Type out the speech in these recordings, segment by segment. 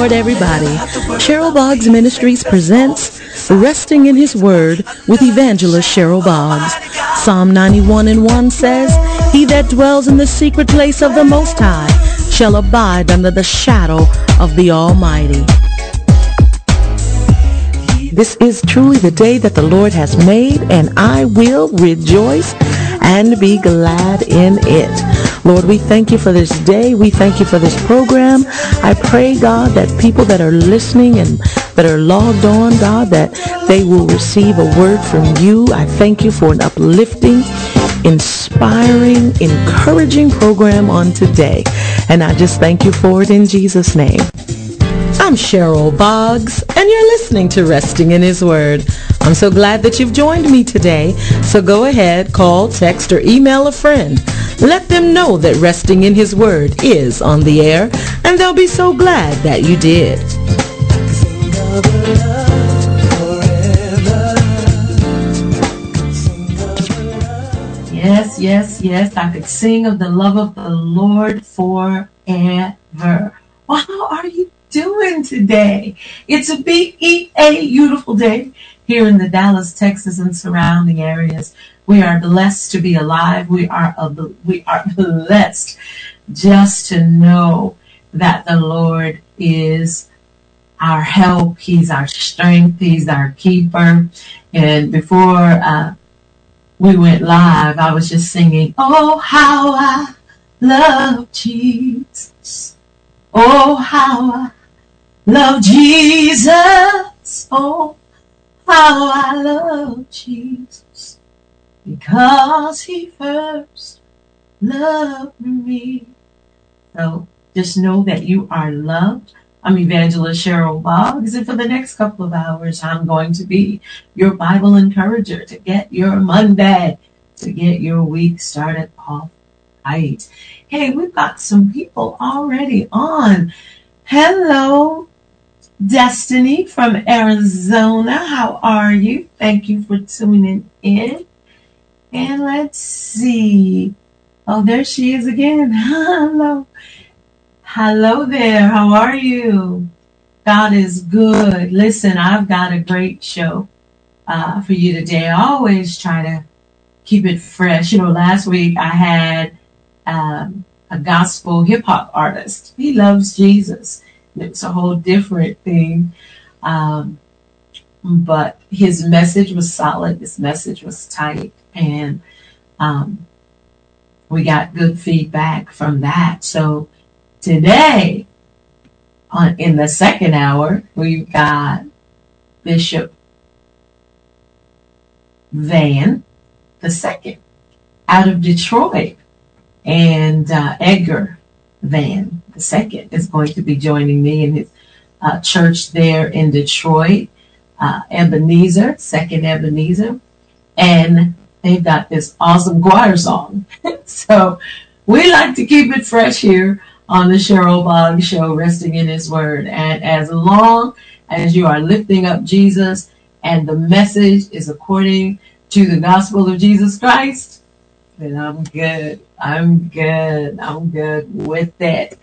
Lord, everybody. Cheryl Boggs Ministries presents Resting in His Word with Evangelist Cheryl Boggs. Psalm 91 and 1 says, He that dwells in the secret place of the Most High shall abide under the shadow of the Almighty. This is truly the day that the Lord has made, and I will rejoice and be glad in it. Lord, we thank you for this day. We thank you for this program. I pray, God, that people that are listening and that are logged on, God, that they will receive a word from you. I thank you for an uplifting, inspiring, encouraging program on today. And I just thank you for it in Jesus' name. I'm Cheryl Boggs, and you're listening to Resting in His Word. I'm so glad that you've joined me today. So go ahead, call, text, or email a friend. Let them know that Resting in His Word is on the air, and they'll be so glad that you did. Yes, yes, yes. I could sing of the love of the Lord forever. Well, how are you doing today? It's a big, beautiful day here in the Dallas, Texas, and surrounding areas. We are blessed to be alive. We are we are blessed just to know that the Lord is our help. He's our strength. He's our keeper. And before uh, we went live, I was just singing, "Oh how I love Jesus." Oh how I love Jesus. Oh, how I love Jesus. Because he first loved me. So just know that you are loved. I'm Evangelist Cheryl Boggs, and for the next couple of hours, I'm going to be your Bible encourager to get your Monday, to get your week started off right. Hey, we've got some people already on. Hello, Destiny from Arizona. How are you? Thank you for tuning in. And let's see. Oh, there she is again. Hello. Hello there. How are you? God is good. Listen, I've got a great show uh, for you today. I always try to keep it fresh. You know, last week I had um, a gospel hip hop artist. He loves Jesus. It's a whole different thing. Um, but his message was solid. His message was tight. And um, we got good feedback from that. So today, on in the second hour, we've got Bishop Vann the second out of Detroit, and uh, Edgar Vann the second is going to be joining me in his uh, church there in Detroit, uh, Ebenezer, second Ebenezer, and they've got this awesome choir song. so we like to keep it fresh here on the Cheryl Boggs Show, resting in His Word. And as long as you are lifting up Jesus and the message is according to the gospel of Jesus Christ, then I'm good. I'm good. I'm good with it.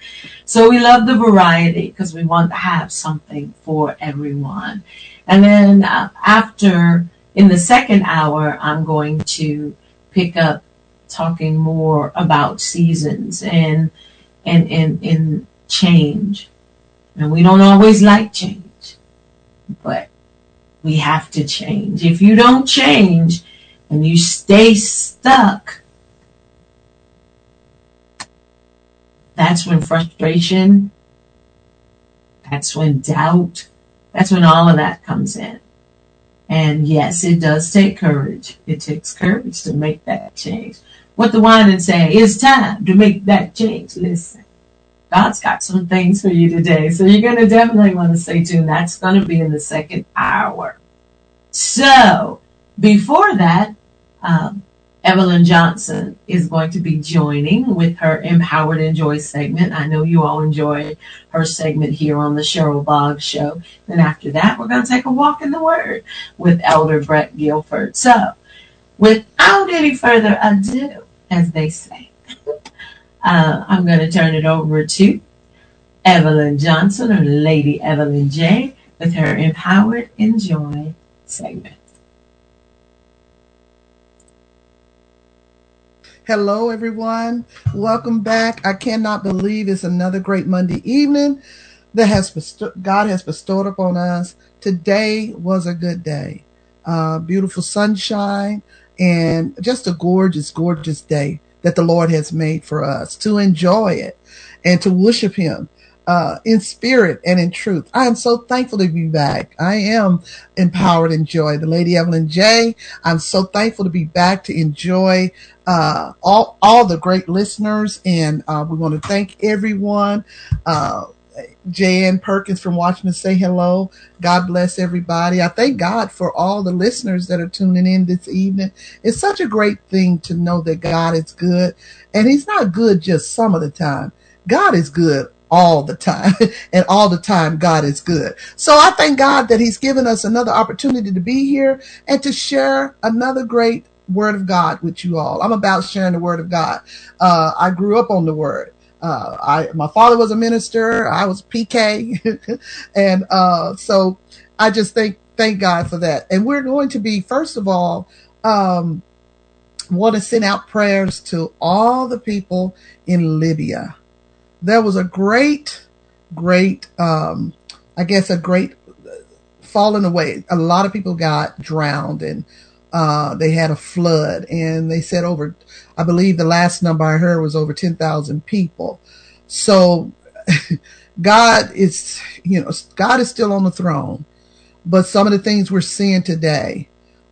So we love the variety because we want to have something for everyone. And then uh, after, in the second hour, I'm going to pick up talking more about seasons and, and, and, and change. And we don't always like change, but we have to change. If you don't change and you stay stuck, That's when frustration, that's when doubt, that's when all of that comes in. And yes, it does take courage. It takes courage to make that change. What the wine and say, it's time to make that change. Listen, God's got some things for you today. So you're going to definitely want to stay tuned. That's going to be in the second hour. So before that, um, Evelyn Johnson is going to be joining with her Empowered Enjoy segment. I know you all enjoy her segment here on the Cheryl Boggs Show. Then after that, we're going to take a walk in the Word with Elder Brett Guilford. So, without any further ado, as they say, uh, I'm going to turn it over to Evelyn Johnson or Lady Evelyn J with her Empowered Enjoy segment. Hello, everyone. Welcome back. I cannot believe it's another great Monday evening that has God has bestowed upon us. Today was a good day. Uh, beautiful sunshine and just a gorgeous, gorgeous day that the Lord has made for us to enjoy it and to worship Him uh, in spirit and in truth. I am so thankful to be back. I am empowered and joy. The Lady Evelyn J. I'm so thankful to be back to enjoy uh, all all the great listeners, and uh, we want to thank everyone. Uh, Jan Perkins from Washington say hello. God bless everybody. I thank God for all the listeners that are tuning in this evening. It's such a great thing to know that God is good, and He's not good just some of the time. God is good all the time and all the time God is good. So I thank God that he's given us another opportunity to be here and to share another great word of God with you all. I'm about sharing the word of God. Uh, I grew up on the word. Uh, I, my father was a minister. I was PK. and, uh, so I just thank, thank God for that. And we're going to be, first of all, um, want to send out prayers to all the people in Libya there was a great, great, um, I guess a great falling away. A lot of people got drowned and, uh, they had a flood and they said over, I believe the last number I heard was over 10,000 people. So God is, you know, God is still on the throne, but some of the things we're seeing today,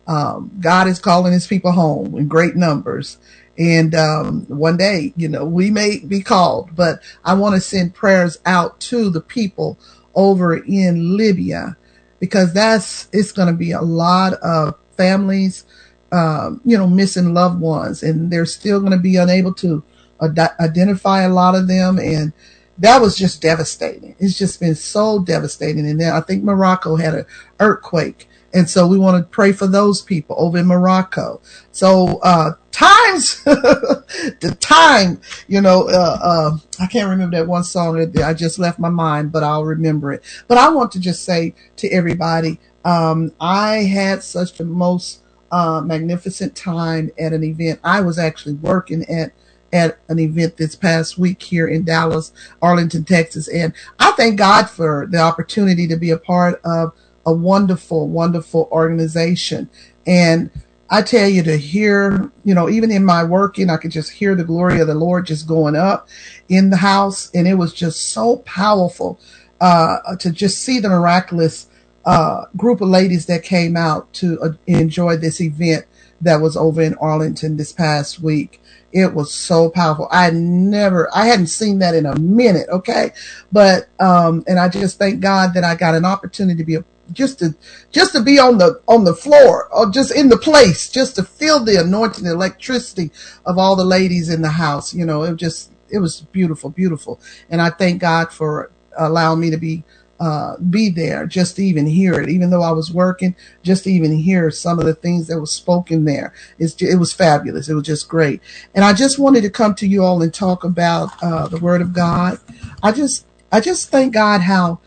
um, God is calling his people home in great numbers. And um, one day, you know, we may be called, but I want to send prayers out to the people over in Libya because that's it's going to be a lot of families, um, you know, missing loved ones, and they're still going to be unable to ad- identify a lot of them. And that was just devastating. It's just been so devastating. And then I think Morocco had an earthquake and so we want to pray for those people over in Morocco. So, uh, times, the time, you know, uh, uh, I can't remember that one song that I just left my mind, but I'll remember it. But I want to just say to everybody, um, I had such the most, uh, magnificent time at an event. I was actually working at, at an event this past week here in Dallas, Arlington, Texas. And I thank God for the opportunity to be a part of a wonderful, wonderful organization. And I tell you to hear, you know, even in my working, I could just hear the glory of the Lord just going up in the house. And it was just so powerful, uh, to just see the miraculous, uh, group of ladies that came out to uh, enjoy this event that was over in Arlington this past week. It was so powerful. I never, I hadn't seen that in a minute. Okay. But, um, and I just thank God that I got an opportunity to be a just to just to be on the on the floor or just in the place just to feel the anointing the electricity of all the ladies in the house you know it just it was beautiful beautiful and i thank god for allowing me to be uh, be there just to even hear it. Even though i was working just to even hear some of the things that was spoken there. It's, it was fabulous. It was just great. And i just wanted to come to you all and talk about uh, the word of god. I just i just thank god how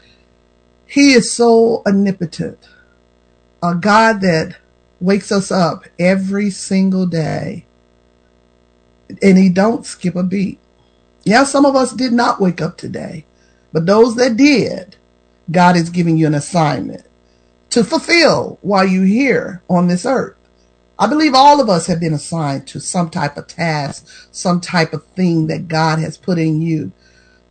he is so omnipotent, a God that wakes us up every single day. And he don't skip a beat. Yeah, some of us did not wake up today, but those that did, God is giving you an assignment to fulfill while you're here on this earth. I believe all of us have been assigned to some type of task, some type of thing that God has put in you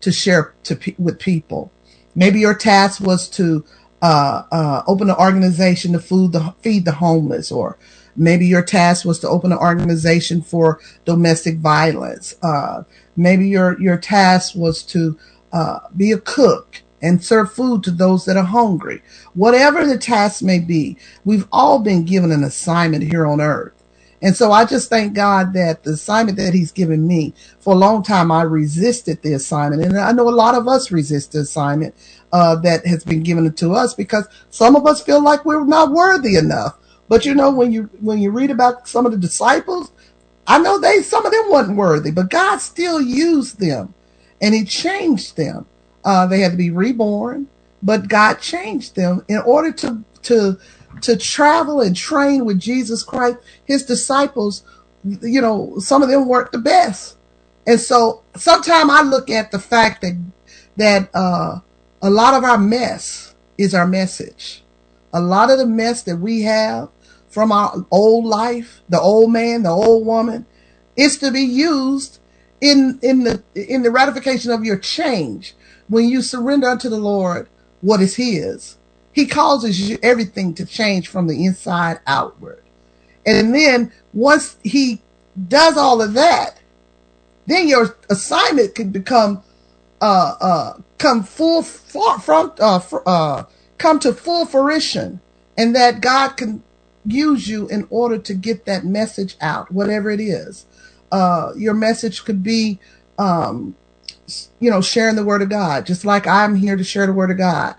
to share to with people. Maybe your task was to uh, uh, open an organization to food the, feed the homeless, or maybe your task was to open an organization for domestic violence. Uh, maybe your your task was to uh, be a cook and serve food to those that are hungry. Whatever the task may be, we've all been given an assignment here on earth. And so I just thank God that the assignment that he's given me for a long time, I resisted the assignment. And I know a lot of us resist the assignment, uh, that has been given to us because some of us feel like we're not worthy enough. But you know, when you, when you read about some of the disciples, I know they, some of them wasn't worthy, but God still used them and he changed them. Uh, they had to be reborn, but God changed them in order to to to travel and train with Jesus Christ. His disciples, you know, some of them worked the best, and so sometimes I look at the fact that that uh, a lot of our mess is our message. A lot of the mess that we have from our old life, the old man, the old woman, is to be used in in the in the ratification of your change when you surrender unto the Lord what is His. He causes you everything to change from the inside outward, and then once He does all of that, then your assignment can become uh uh come full from uh, uh come to full fruition, and that God can use you in order to get that message out, whatever it is. Uh, your message could be, um, you know, sharing the word of God, just like I'm here to share the word of God,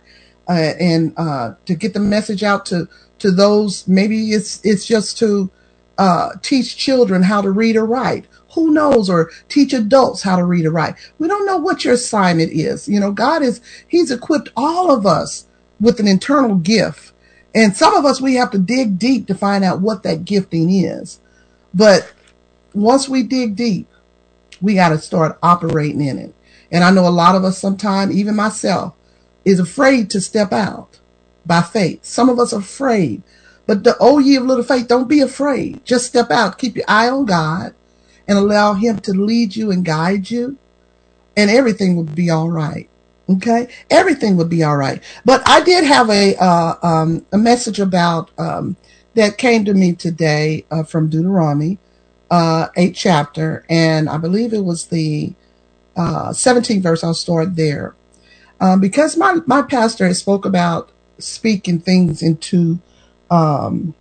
uh, and uh, to get the message out to to those. Maybe it's it's just to uh, teach children how to read or write. Who knows? Or teach adults how to read or write. We don't know what your assignment is. You know, God is He's equipped all of us with an internal gift. And some of us, we have to dig deep to find out what that gifting is. But once we dig deep, we got to start operating in it. And I know a lot of us sometimes, even myself, is afraid to step out by faith. Some of us are afraid. But the oh ye of little faith, don't be afraid. Just step out. Keep your eye on God and allow him to lead you and guide you. And everything will be all right. Okay, everything would be all right. But I did have a uh, um, a message about um, that came to me today uh, from Deuteronomy, uh, eighth chapter, and I believe it was the uh, 17th verse. I'll start there um, because my my pastor has spoke about speaking things into, um,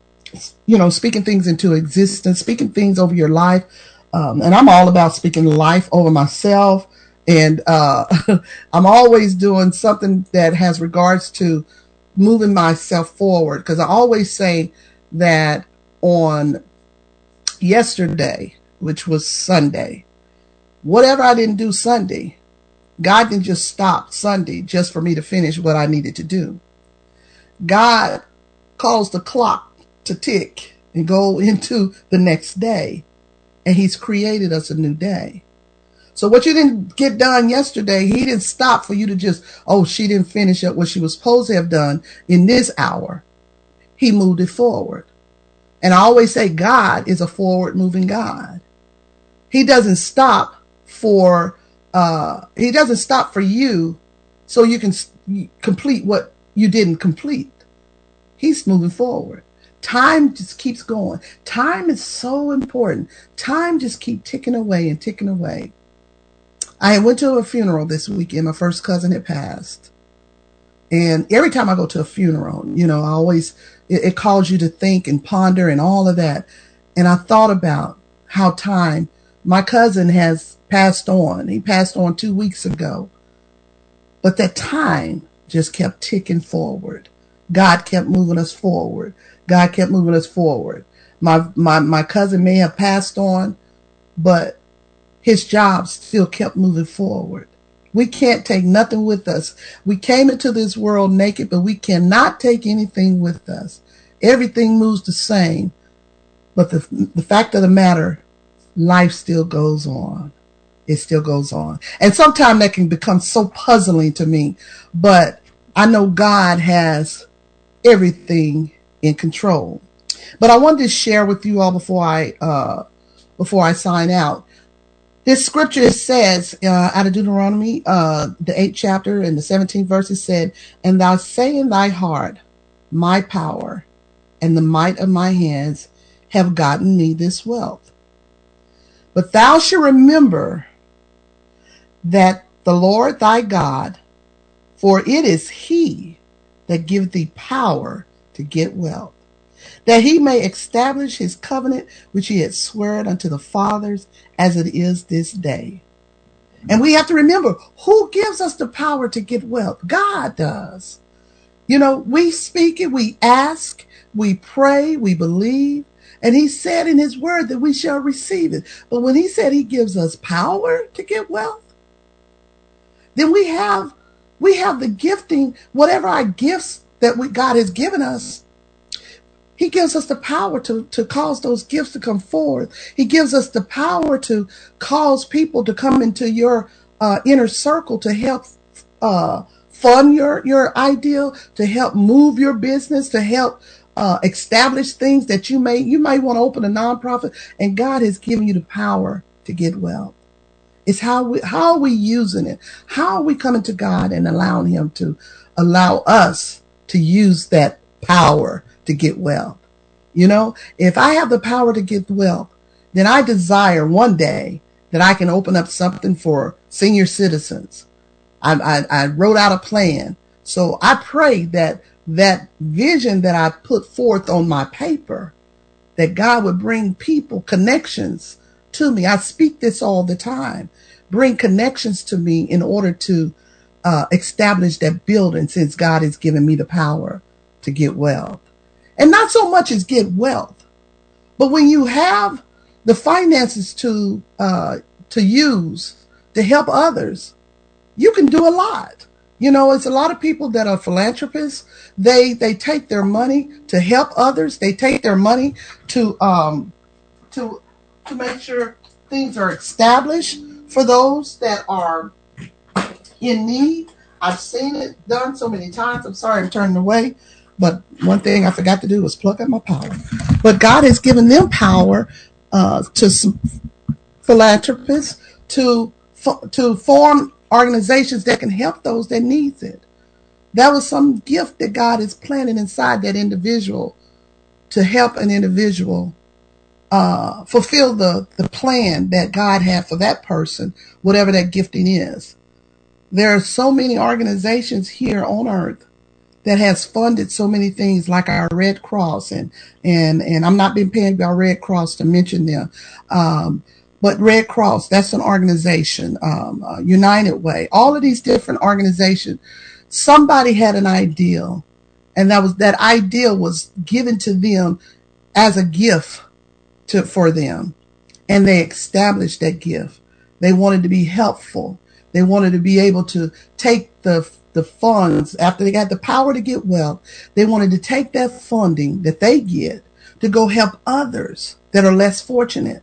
you know, speaking things into existence, speaking things over your life, um, and I'm all about speaking life over myself and uh, I'm always doing something that has regards to moving myself forward because I always say that on yesterday, which was Sunday, whatever I didn't do Sunday, God didn't just stop Sunday just for me to finish what I needed to do. God caused the clock to tick and go into the next day, and He's created us a new day. So what you didn't get done yesterday, he didn't stop for you to just, oh, she didn't finish up what she was supposed to have done in this hour. He moved it forward. And I always say God is a forward moving God. He doesn't stop for, uh, he doesn't stop for you so you can complete what you didn't complete. He's moving forward. Time just keeps going. Time is so important. Time just keep ticking away and ticking away. I went to a funeral this weekend. My first cousin had passed. And every time I go to a funeral, you know, I always, it, it calls you to think and ponder and all of that. And I thought about how time, my cousin has passed on. He passed on two weeks ago. But that time just kept ticking forward. God kept moving us forward. God kept moving us forward. My, my, my cousin may have passed on, but his job still kept moving forward. We can't take nothing with us. We came into this world naked, but we cannot take anything with us. Everything moves the same. But the, the fact of the matter, life still goes on. It still goes on. And sometimes that can become so puzzling to me, but I know God has everything in control. But I wanted to share with you all before I, uh, before I sign out this scripture says uh, out of Deuteronomy, uh, the eighth chapter and the 17th verses said, And thou say in thy heart, My power and the might of my hands have gotten me this wealth. But thou shalt remember that the Lord thy God, for it is he that give thee power to get wealth that he may establish his covenant which he had sworn unto the fathers as it is this day. And we have to remember who gives us the power to get wealth? God does. You know, we speak it, we ask, we pray, we believe, and he said in his word that we shall receive it. But when he said he gives us power to get wealth, then we have we have the gifting, whatever our gifts that we, God has given us, he gives us the power to, to cause those gifts to come forth. He gives us the power to cause people to come into your uh, inner circle to help uh, fund your, your ideal, to help move your business, to help uh, establish things that you may, you may want to open a nonprofit and God has given you the power to get wealth. It's how we, how are we using it? How are we coming to God and allowing him to allow us to use that power to get wealth? You know, if I have the power to get wealth, then I desire one day that I can open up something for senior citizens. I, I, I wrote out a plan. So I pray that that vision that I put forth on my paper, that God would bring people connections to me. I speak this all the time. Bring connections to me in order to uh, establish that building since God has given me the power to get wealth. And not so much as get wealth, but when you have the finances to, uh, to use to help others, you can do a lot. You know, it's a lot of people that are philanthropists. They they take their money to help others. They take their money to um to to make sure things are established for those that are in need. I've seen it done so many times. I'm sorry I'm turning away, but one thing I forgot to do was plug up my power. But God has given them power uh, to philanthropists to to form organizations that can help those that needs it. That was some gift that God is planting inside that individual to help an individual uh, fulfill the, the plan that God had for that person, whatever that gifting is. There are so many organizations here on earth that has funded so many things like our Red Cross and, and, and I'm not being paid by Red Cross to mention them. Um, but Red Cross, that's an organization, um, uh, United Way, all of these different organizations. Somebody had an ideal and that was, that ideal was given to them as a gift to, for them. And they established that gift. They wanted to be helpful. They wanted to be able to take the, the funds after they got the power to get wealth. They wanted to take that funding that they get to go help others that are less fortunate.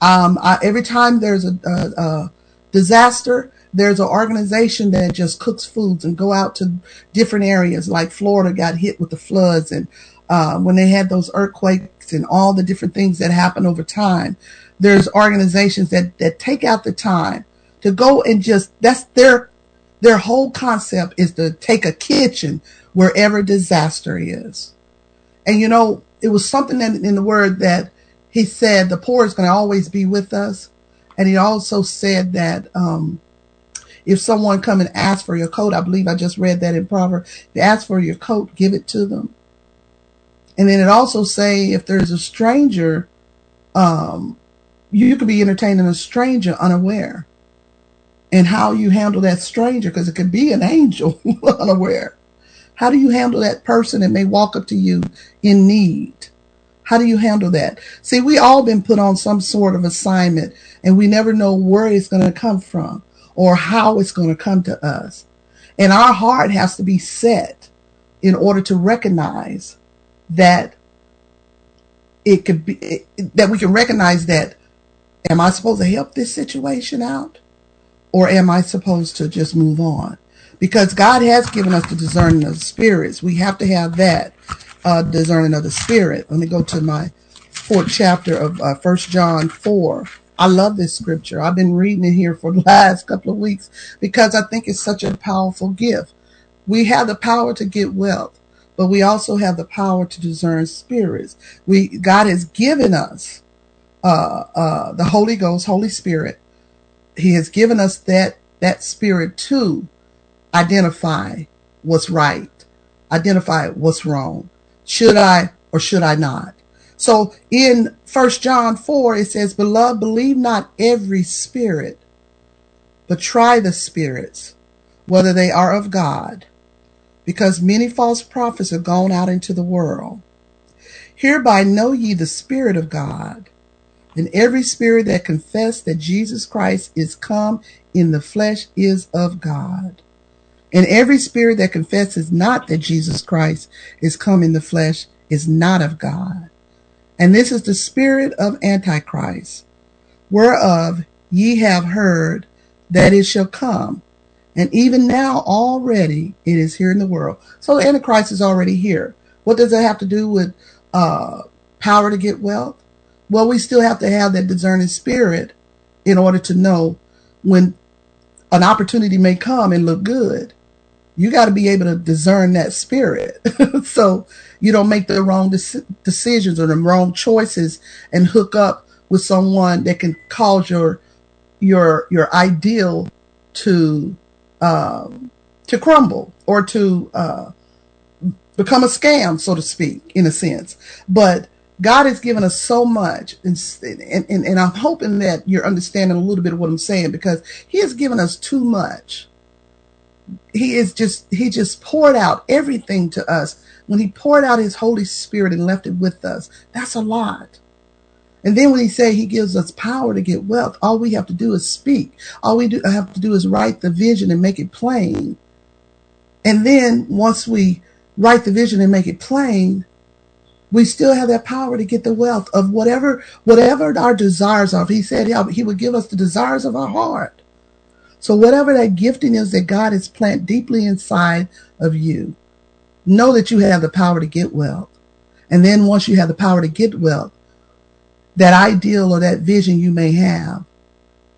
Um, I, every time there's a, a, a disaster, there's an organization that just cooks foods and go out to different areas like Florida got hit with the floods and uh, when they had those and all the different things that happen over time, there's organizations that, that take out the time to go and just, that's their, their whole concept is to take a kitchen wherever disaster is. And you know, it was something that in the word that he said the poor is going to always be with us. And he also said that, um, if someone come and ask for your coat, I believe I just read that in Proverbs, they ask for your coat, give it to them. And then it also say if there's a stranger, um, you could be entertaining a stranger unaware. And how you handle that stranger, because it could be an angel unaware. How do you handle that person that may walk up to you in need? How do you handle that? See, we all been put on some sort of assignment and we never know where it's going to come from or how it's going to come to us. And our heart has to be set in order to recognize that it could be that we can recognize that am I supposed to help this situation out or am I supposed to just move on? Because God has given us the discerning of spirits. We have to have that uh, discerning of the spirit. Let me go to my fourth chapter of uh, First John 4. I love this scripture. I've been reading it here for the last couple of weeks because I think it's such a powerful gift. We have the power to get wealth but we also have the power to discern spirits. We, God has given us, uh, uh, the Holy Ghost, Holy Spirit. He has given us that, that spirit to identify what's right, identify what's wrong. Should I or should I not? So in first John 4, it says, beloved, believe not every spirit, but try the spirits, whether they are of God because many false prophets have gone out into the world. Hereby know ye the Spirit of God, and every spirit that confess that Jesus Christ is come in the flesh is of God. And every spirit that confesses not that Jesus Christ is come in the flesh is not of God. And this is the spirit of Antichrist, whereof ye have heard that it shall come. And even now already it is here in the world. So the Antichrist is already here. What does that have to do with uh, power to get wealth? Well, we still have to have that discerning spirit in order to know when an opportunity may come and look good. You got to be able to discern that spirit. so you don't make the wrong decisions or the wrong choices and hook up with someone that can cause your your your ideal to um, to crumble or to uh, become a scam, so to speak, in a sense. But God has given us so much, and, and, and I'm hoping that you're understanding a little bit of what I'm saying because He has given us too much. He is just He just poured out everything to us when He poured out His Holy Spirit and left it with us. That's a lot. And then when he said he gives us power to get wealth, all we have to do is speak. All we do have to do is write the vision and make it plain. And then once we write the vision and make it plain, we still have that power to get the wealth of whatever whatever our desires are. He said he would give us the desires of our heart. So whatever that gifting is that God has planted deeply inside of you, know that you have the power to get wealth. And then once you have the power to get wealth, that ideal or that vision you may have,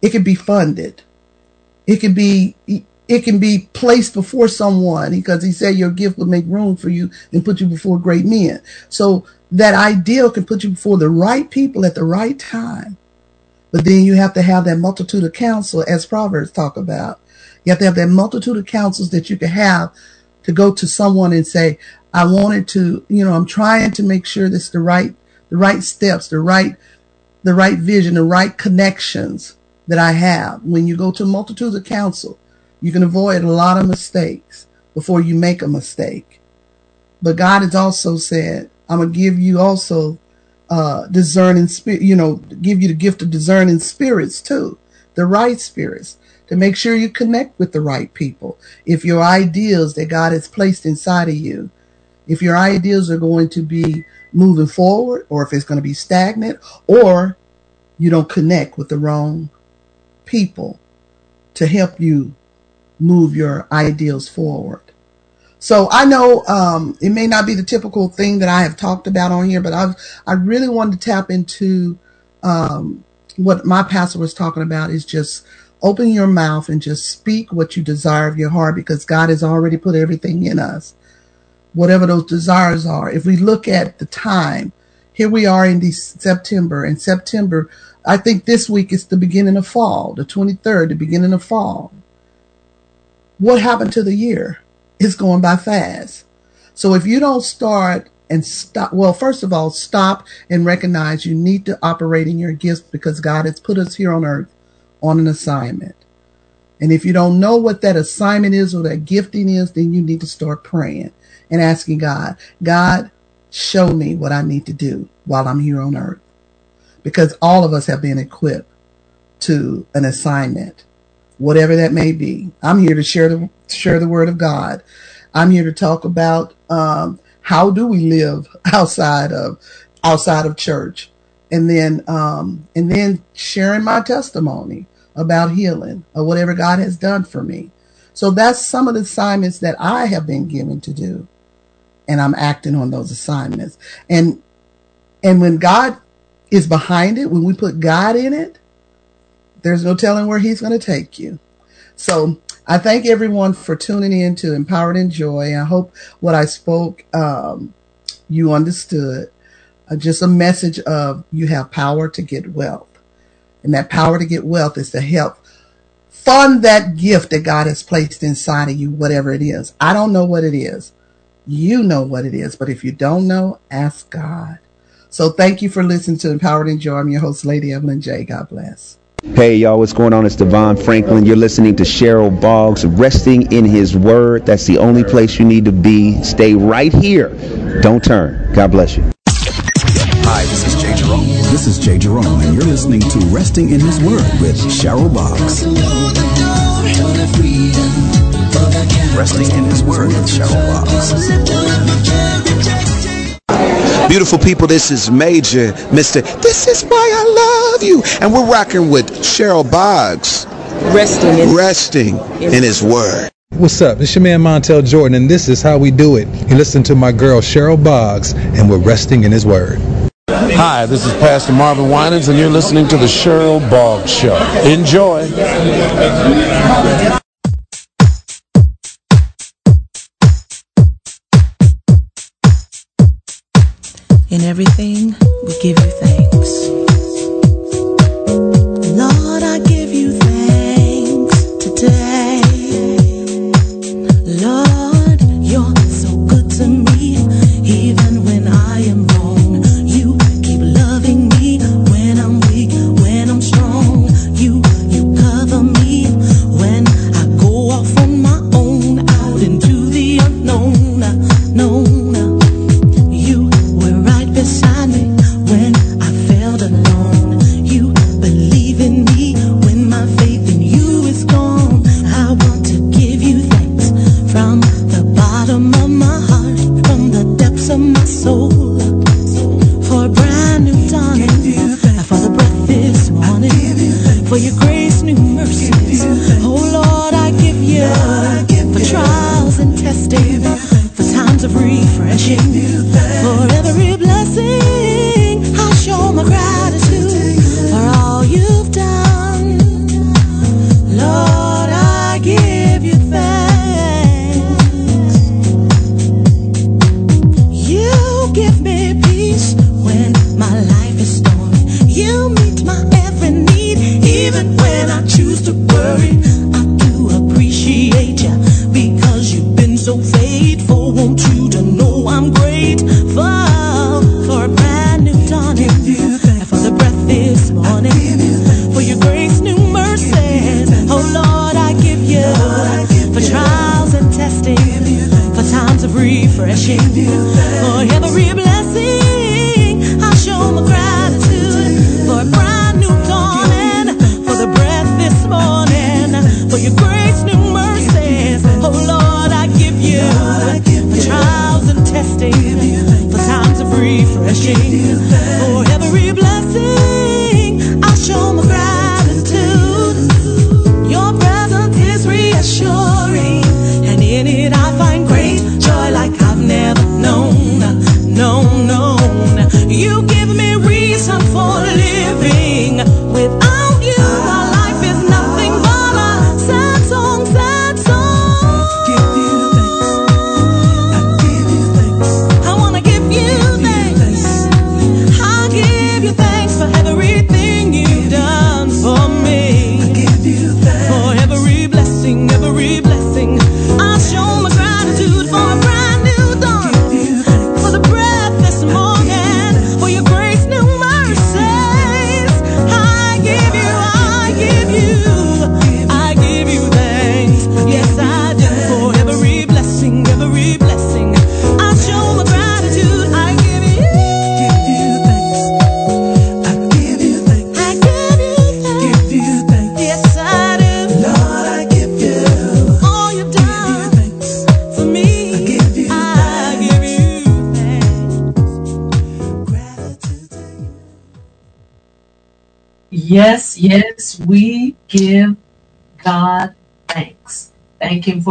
it can be funded. It can be it can be placed before someone because he said your gift will make room for you and put you before great men. So that ideal can put you before the right people at the right time. But then you have to have that multitude of counsel as Proverbs talk about. You have to have that multitude of counsels that you can have to go to someone and say, I wanted to, you know, I'm trying to make sure this is the right, the right steps, the right, the right vision, the right connections that I have. When you go to multitudes of counsel, you can avoid a lot of mistakes before you make a mistake. But God has also said, I'm going to give you also uh, discerning spirit, you know, give you the gift of discerning spirits too, the right spirits to make sure you connect with the right people. If your ideas that God has placed inside of you, if your ideas are going to be moving forward or if it's going to be stagnant or you don't connect with the wrong people to help you move your ideals forward. So I know um, it may not be the typical thing that I have talked about on here, but I've I really wanted to tap into um, what my pastor was talking about is just open your mouth and just speak what you desire of your heart because God has already put everything in us. Whatever those desires are. If we look at the time, here we are in September. and September, I think this week is the beginning of fall, the 23rd, the beginning of fall what happened to the year? It's going by fast. So if you don't start and stop, well, first of all, stop and recognize you need to operate in your gifts because God has put us here on earth on an assignment. And if you don't know what that assignment is or that gifting is, then you need to start praying and asking God, God, show me what I need to do while I'm here on earth. Because all of us have been equipped to an assignment whatever that may be. I'm here to share the share the word of God. I'm here to talk about um, how do we live outside of outside of church, and then um, and then sharing my testimony about healing or whatever God has done for me. So that's some of the assignments that I have been given to do, and I'm acting on those assignments. And and when God is behind it, when we put God in it, there's no telling where he's going to take you. So I thank everyone for tuning in to Empowered in Joy. I hope what I spoke, um, you understood. Uh, just a message of you have power to get wealth. And that power to get wealth is to help fund that gift that God has placed inside of you, whatever it is. I don't know what it is. You know what it is. But if you don't know, ask God. So thank you for listening to Empowered in Joy. I'm your host, Lady Evelyn J. God bless. Hey y'all, what's going on? It's DeVon Franklin. You're listening to Cheryl Boggs, resting in his word. That's the only place you need to be. Stay right here. Don't turn. God bless you. Hi, this is Jay Jerome. This is Jay Jerome, and you're listening to Resting in His Word with Cheryl Boggs. Resting in His Word with Cheryl Boggs. Beautiful people, this is Major, Mr. This is why I love you. And we're rocking with Cheryl Boggs, Resting in resting in His Word. What's up? It's your man Montel Jordan, and this is how we do it. You listen to my girl Cheryl Boggs, and we're resting in His Word. Hi, this is Pastor Marvin Winans, and you're listening to the Cheryl Boggs Show. Enjoy. In everything, we give you thanks.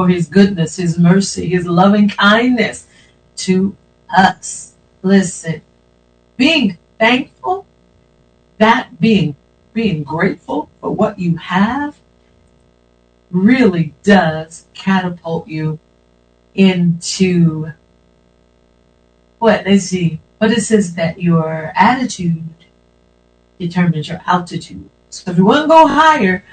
For His goodness, His mercy, His loving kindness to us. Listen, being thankful, that being being grateful for what you have, really does catapult you into what? Let's see. What it says that your attitude determines your altitude. So if you want to go higher,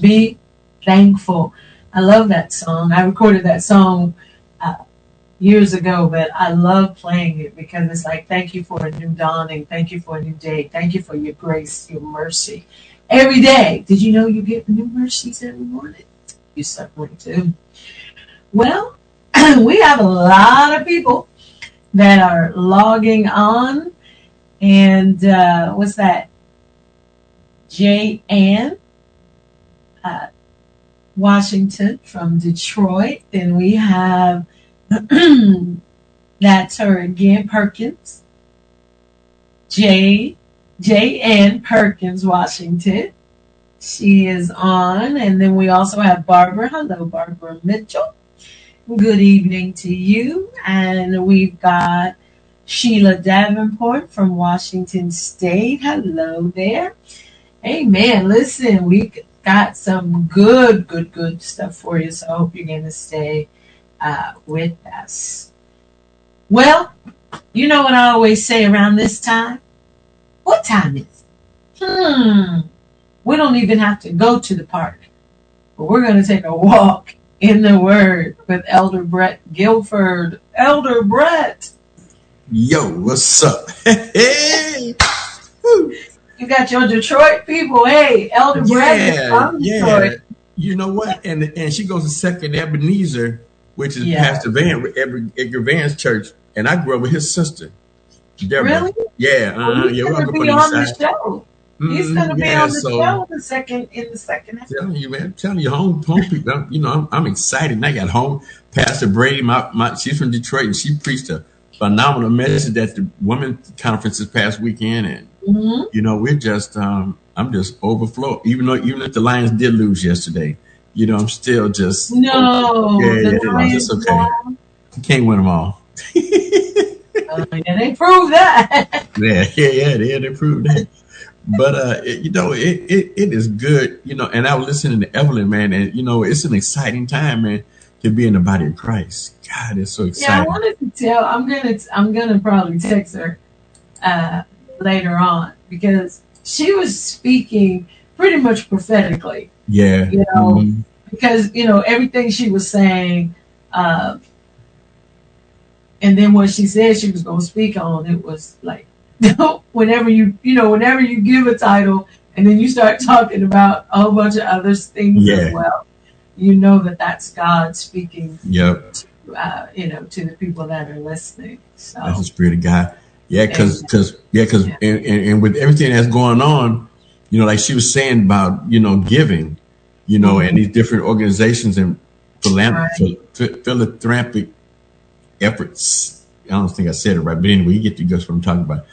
be thankful. I love that song. I recorded that song uh, years ago, but I love playing it because it's like, thank you for a new dawning. Thank you for a new day. Thank you for your grace, your mercy. Every day. Did you know you get new mercies every morning? You suffering too. Well, we have a lot of people that are logging on. And uh, what's that? J. Ann, uh, Washington from Detroit. Then we have that's her again, Perkins. J J N Perkins, Washington. She is on. And then we also have Barbara. Hello, Barbara Mitchell. Good evening to you. And we've got Sheila Davenport from Washington State. Hello there. Amen. Listen, we got some good, good, good stuff for you. So I hope you're going to stay uh, with us. Well, you know what I always say around this time? What time is it? Hmm. We don't even have to go to the park. But we're going to take a walk in the Word with Elder Brett Guilford. Elder Brett. Yo, what's up? Hey. You got your Detroit people. Hey, Elder Yeah, from yeah. Detroit. You know what? And and she goes to Second Ebenezer, which is Yeah. Pastor Vann Edgar Vann's church, and I grew up with his sister, Deborah. Really? Yeah, uh, He's yeah. gonna be on the show. He's Mm, going to be yeah, on the so- show the second in the second half. telling you, man, I'm telling you, home, home people, I'm- you know, I'm, I'm excited. And I got home. Pastor Brady, my, my, she's from Detroit, and she preached a phenomenal message at the women's conference this past weekend. And Mhm. you know, we're just, um, I'm just overflow. Even though, even if the Lions did lose yesterday, you know, I'm still just No, Yeah, yeah, yeah, it's okay. won. You can't win them all. Oh, yeah, they proved that. Yeah, yeah, yeah, they, they proved that. But uh, it, you know, it, it it is good, you know. And I was listening to Evelyn, man, and you know, it's an exciting time, man, to be in the body of Christ. God, it's so exciting. yeah, I wanted to tell. I'm gonna. I'm gonna probably text her uh, later on because she was speaking pretty much prophetically. Yeah, You know, Mhm. because you know everything she was saying, uh, and then what she said she was going to speak on, it was like whenever you you know whenever you give a title and then you start talking about a whole bunch of other things Yeah. as well, you know that that's God speaking, Yep, uh, you know, to the people that are listening. So that's the spirit of God. Yeah, because because yeah, because Yeah. and, and, and with everything that's going on, you know, like she was saying about you know giving, you know, and these different organizations and philan- Right. phil- phil- philanthropic efforts. I don't think I said it right, but anyway, you get to guess what I'm talking about.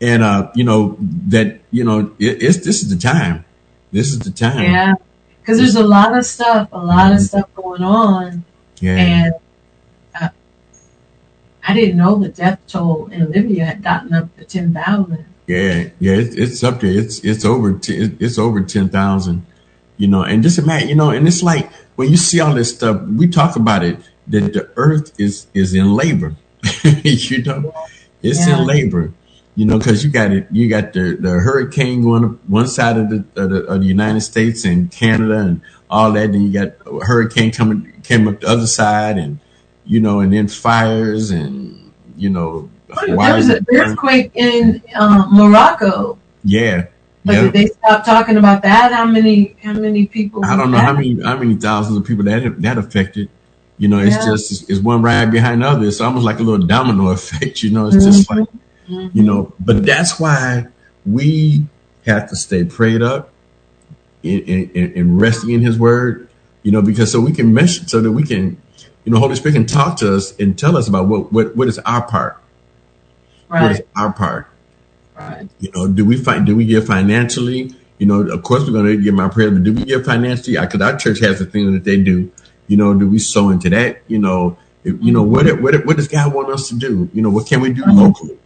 And uh, you know that you know it, it's this is the time. This is the time. yeah, because there's a lot of stuff, a lot of stuff going on. Yeah. And I didn't know the death toll in Libya had gotten up to 10,000. Yeah, yeah, it's, it's up there. It's it's over. T- it's over ten thousand. You know, and just imagine, you know, and it's like when you see all this stuff, we talk about it that the earth is is in labor. you know, it's Yeah. in labor. You know, because you got it. You got the the hurricane going up one side of the, of the of the United States and Canada and all that. Then you got a hurricane coming came up the other side, and you know, and then fires and you know. There was an earthquake in um, Morocco, Yeah. but did they stop talking about that? How many? How many people? I don't know how many how many thousands of people that that affected. You know, it's Yeah. just it's, it's one right behind the other. It's almost like a little domino effect. You know, it's just like Mhm. you know. But that's why we have to stay prayed up in, in, in resting in His Word. You know, because so we can measure, so that we can, you know, Holy Spirit can talk to us and tell us about what what what is our part. What is our part? right. You know, do we find do we give financially? You know, of course we're going to give my prayer, but do we give financially? Because our church has a thing that they do. You know, do we sow into that? You know, you know what what what does God want us to do? You know, what can we do locally?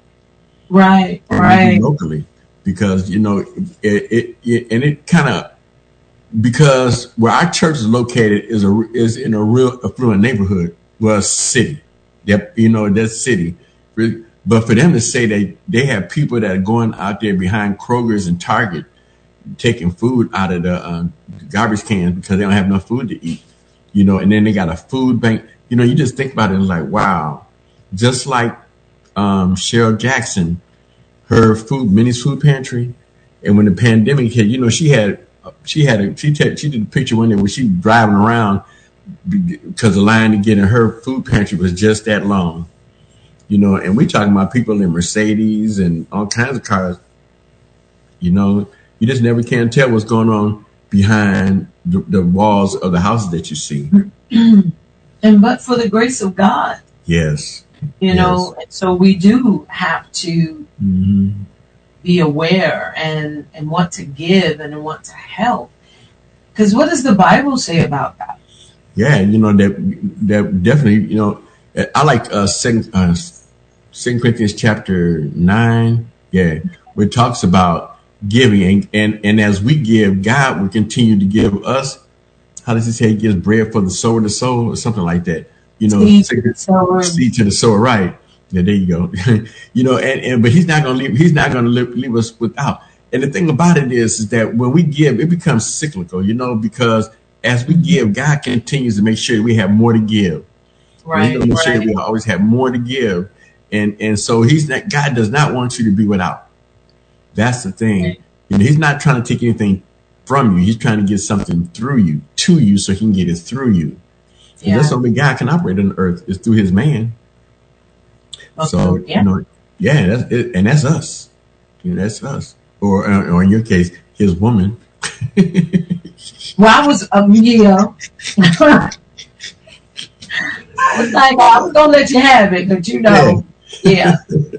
Right, What can we do right. locally, because you know, it, it, it and it kind of because where our church is located is a is in a real affluent neighborhood, well, a city. Yep, you know that city. But for them to say that they have people that are going out there behind Kroger's and Target taking food out of the um, garbage cans because they don't have enough food to eat, you know, and then they got a food bank. You know, you just think about it and like, wow. Just like um, Cheryl Jackson, her food, Minnie's food pantry, and when the pandemic hit, you know, she had she had a she t- she did a picture one day where she was driving around because the line to get in her food pantry was just that long, you know. And we talking about people in Mercedes and all kinds of cars. You know, you just never can tell what's going on behind the, the walls of the houses that you see. and but for the grace of God, Yes. you know, so we do have to hmm be aware and and want to give and want to help. Because what does the Bible say about that? Yeah, you know that that definitely. You know, I like uh, Second uh, Second Corinthians chapter nine. Yeah, where it talks about giving, and, and and as we give, God will continue to give us. How does he say? He gives bread for the sower to soul, or something like that. You know, Seed to the sower. seed to the sower, right? Yeah, there you go. you know, and, and but he's not going to leave. He's not to leave, leave us without. And the thing about it is, is that when we give, it becomes cyclical. You know, because as we give, God continues to make sure we have more to give. Right, gonna make sure we always have more to give. And and so he's not. God does not want you to be without. That's the thing. Right. You know, he's not trying to take anything from you. He's trying to get something through you to you, so he can get it through you. And that's the only God can operate on earth is through his man. So Okay, yeah. you know, yeah, that's it, and that's us. You know, that's us, or uh, or in your case, his woman. Well, I was um, yeah. I was like, I was gonna let you have it, but you know, yeah.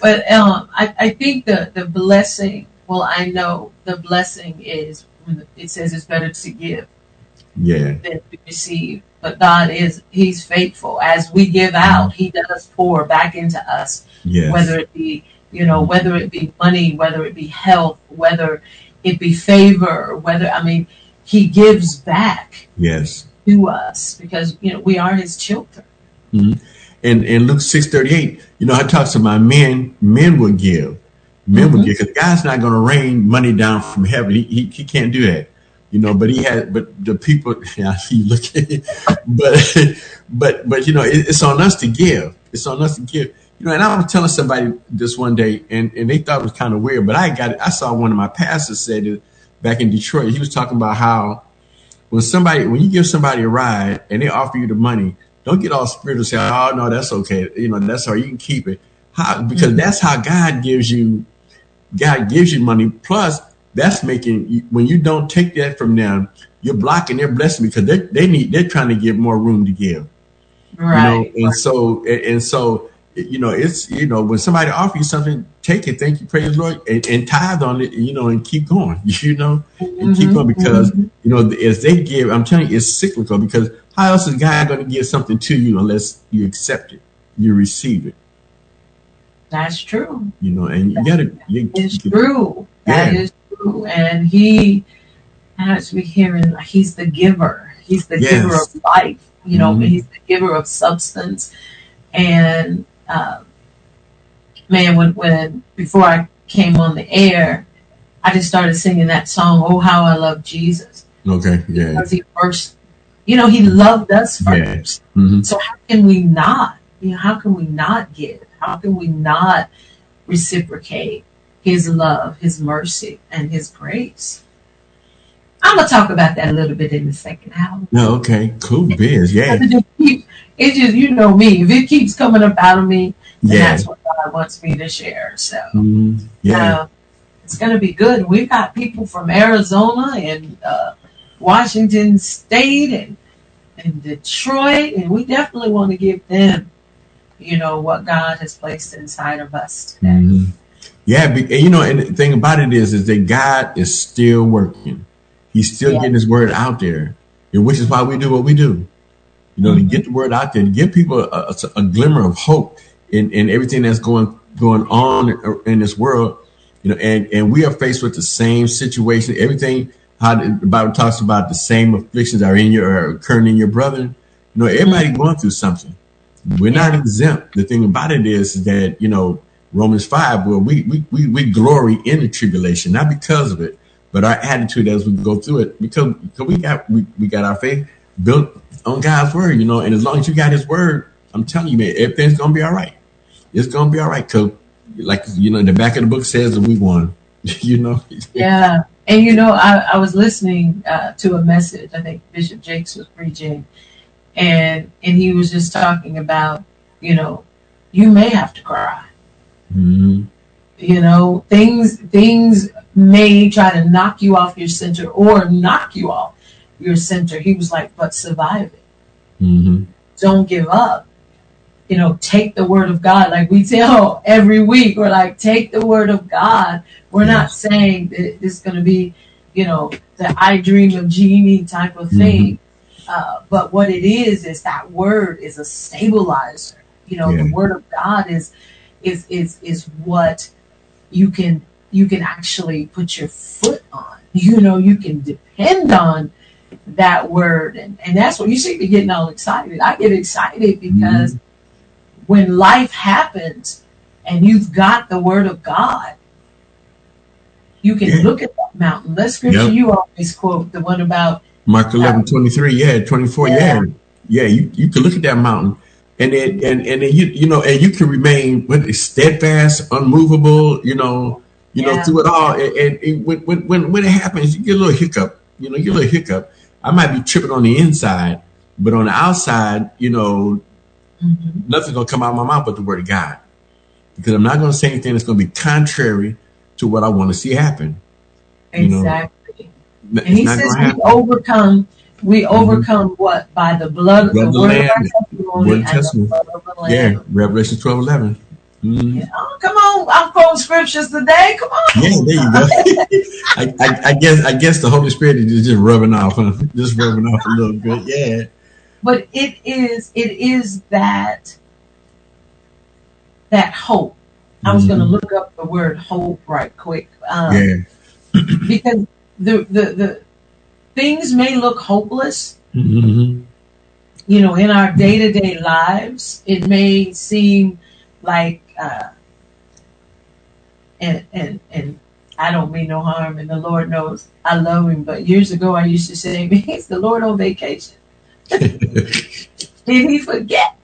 But um, I, I think the the blessing. Well, I know the blessing is when it says it's better to give Yeah, than to receive. But God is He's faithful. As we give out, He does pour back into us yes, whether it be you know whether it be money whether it be health whether it be favor whether i mean he gives back yes. to us because you know we are his children And in Luke six thirty eight, you know, I talk to my men. Men will give. Men will Mhm. give because God's not going to rain money down from heaven. He, he he can't do that. You know, but he had, but the people, yeah, he look at it, but, but, but, you know, it, it's on us to give. It's on us to give. You know, and I was telling somebody this one day and, and they thought it was kind of weird, but I got it. I saw one of my pastors said it back in Detroit. He was talking about how when somebody, when you give somebody a ride and they offer you the money, don't get all spiritual say, oh, no, that's okay. You know, that's all you can keep it. How, because mm-hmm. that's how God gives you, God gives you money. Plus, that's making you, when you don't take that from them, you're blocking their blessing because they they need they're trying to get more room to give. right You know, and so and, so you know it's you know when somebody offers you something, take it, thank you, praise the Lord, and, and tithe on it, you know, and keep going. You know, and keep Mhm, going because you know as they give, I'm telling you, it's cyclical. Because how else is God going to give something to you unless you accept it, you receive it, that's true you know, and you got to. It's true That Yeah. is and he as we hearing he's the giver. He's the Yes. giver of life you know Mhm. he's the giver of substance. And um, man when when before i came on the air i just started singing that song oh how i love jesus. Okay, yeah, because he first you know he loved us Yeah. first. Hmm so how can we not you know how can we not give? How can we not reciprocate his love his mercy and his grace i'm gonna talk about that a little bit in the second hour no, okay, cool, biz, yeah, it just, keep, it just you know me if it keeps coming up out of me yeah, that's what god wants me to share so Mhm. yeah. uh, it's going to be good. We've got people from Arizona and uh, Washington State and and Detroit, and we definitely want to give them, you know, what God has placed inside of us today. Mhm. Yeah, and you know, and the thing about it is, is that God is still working. He's still Yeah. getting His word out there, and which is why we do what we do. You know, Mhm. to get the word out there, to give people a, a, a glimmer of hope in, in everything that's going going on in this world. You know, and and we are faced with the same situation. Everything how the Bible talks about the same afflictions are in your are occurring in your brother. You know, everybody going through something. We're not exempt. The thing about it is that, you know, Romans 5, where we, we, we, we glory in the tribulation, not because of it, but our attitude as we go through it, because, because we got, we, we got our faith built on God's word, you know, and as long as you got his word, I'm telling you, man, everything's to be all right. It's to be all right. Cause like, you know, the back of the book says that we won, you know? Yeah. And you know, I, I was listening uh, to a message. I think Bishop Jakes was preaching, and and he was just talking about, you know, you may have to cry. Mhm. You know, things things may try to knock you off your center or knock you off your center. He was like, but survive it. Mm-hmm. Don't give up. You know, take the word of God. Like we tell every week, we're like, take the word of God. We're not saying that it's going to be, you know, the I dream of Jeannie type of thing. Uh, but what it is, is that word is a stabilizer. You know, Yeah. the word of God is, is, is, is what you can, you can actually put your foot on. You know, you can depend on that word. And, and that's what you see me getting all excited. I get excited mm-hmm. because when life happens and you've got the word of God, you can Yeah. look at that mountain. That scripture Yep. you always quote, the one about Mark 11, 23, yeah, 24, yeah. Yeah. Yeah, you, you can look at that mountain and then, and, and then you, you know, and you can remain steadfast, unmovable, you know, you know, through it all. And, and, and when, when, when, it happens, you get a little hiccup, you know, you get a little hiccup. I might be tripping on the inside, but on the outside, you know, Mhm. nothing's going to come out of my mouth but the word of God. Because I'm not going to say anything that's going to be contrary to what I want to see happen. You know, exactly. And he says we. Mm-hmm. overcome we overcome what? By the blood of Blood the the word of Lamb, our testimony word of and testimony. the blood of the Yeah, Revelation 12, 11. Mhm. Yeah. Oh, come on, I'm quoting scriptures today. Come on. Yeah, there you go. I, I, I guess I guess the Holy Spirit is just rubbing off, huh? Just rubbing off a little bit. Yeah. but it is it is that that hope. I was going to Mhm. look up the word hope right quick um, Yeah. because the, the the things may look hopeless. hmm You know, in our day to day lives, it may seem like uh, and and and I don't mean no harm, and the Lord knows I love Him. But years ago, I used to say, "Is the Lord on vacation? Did He forget?"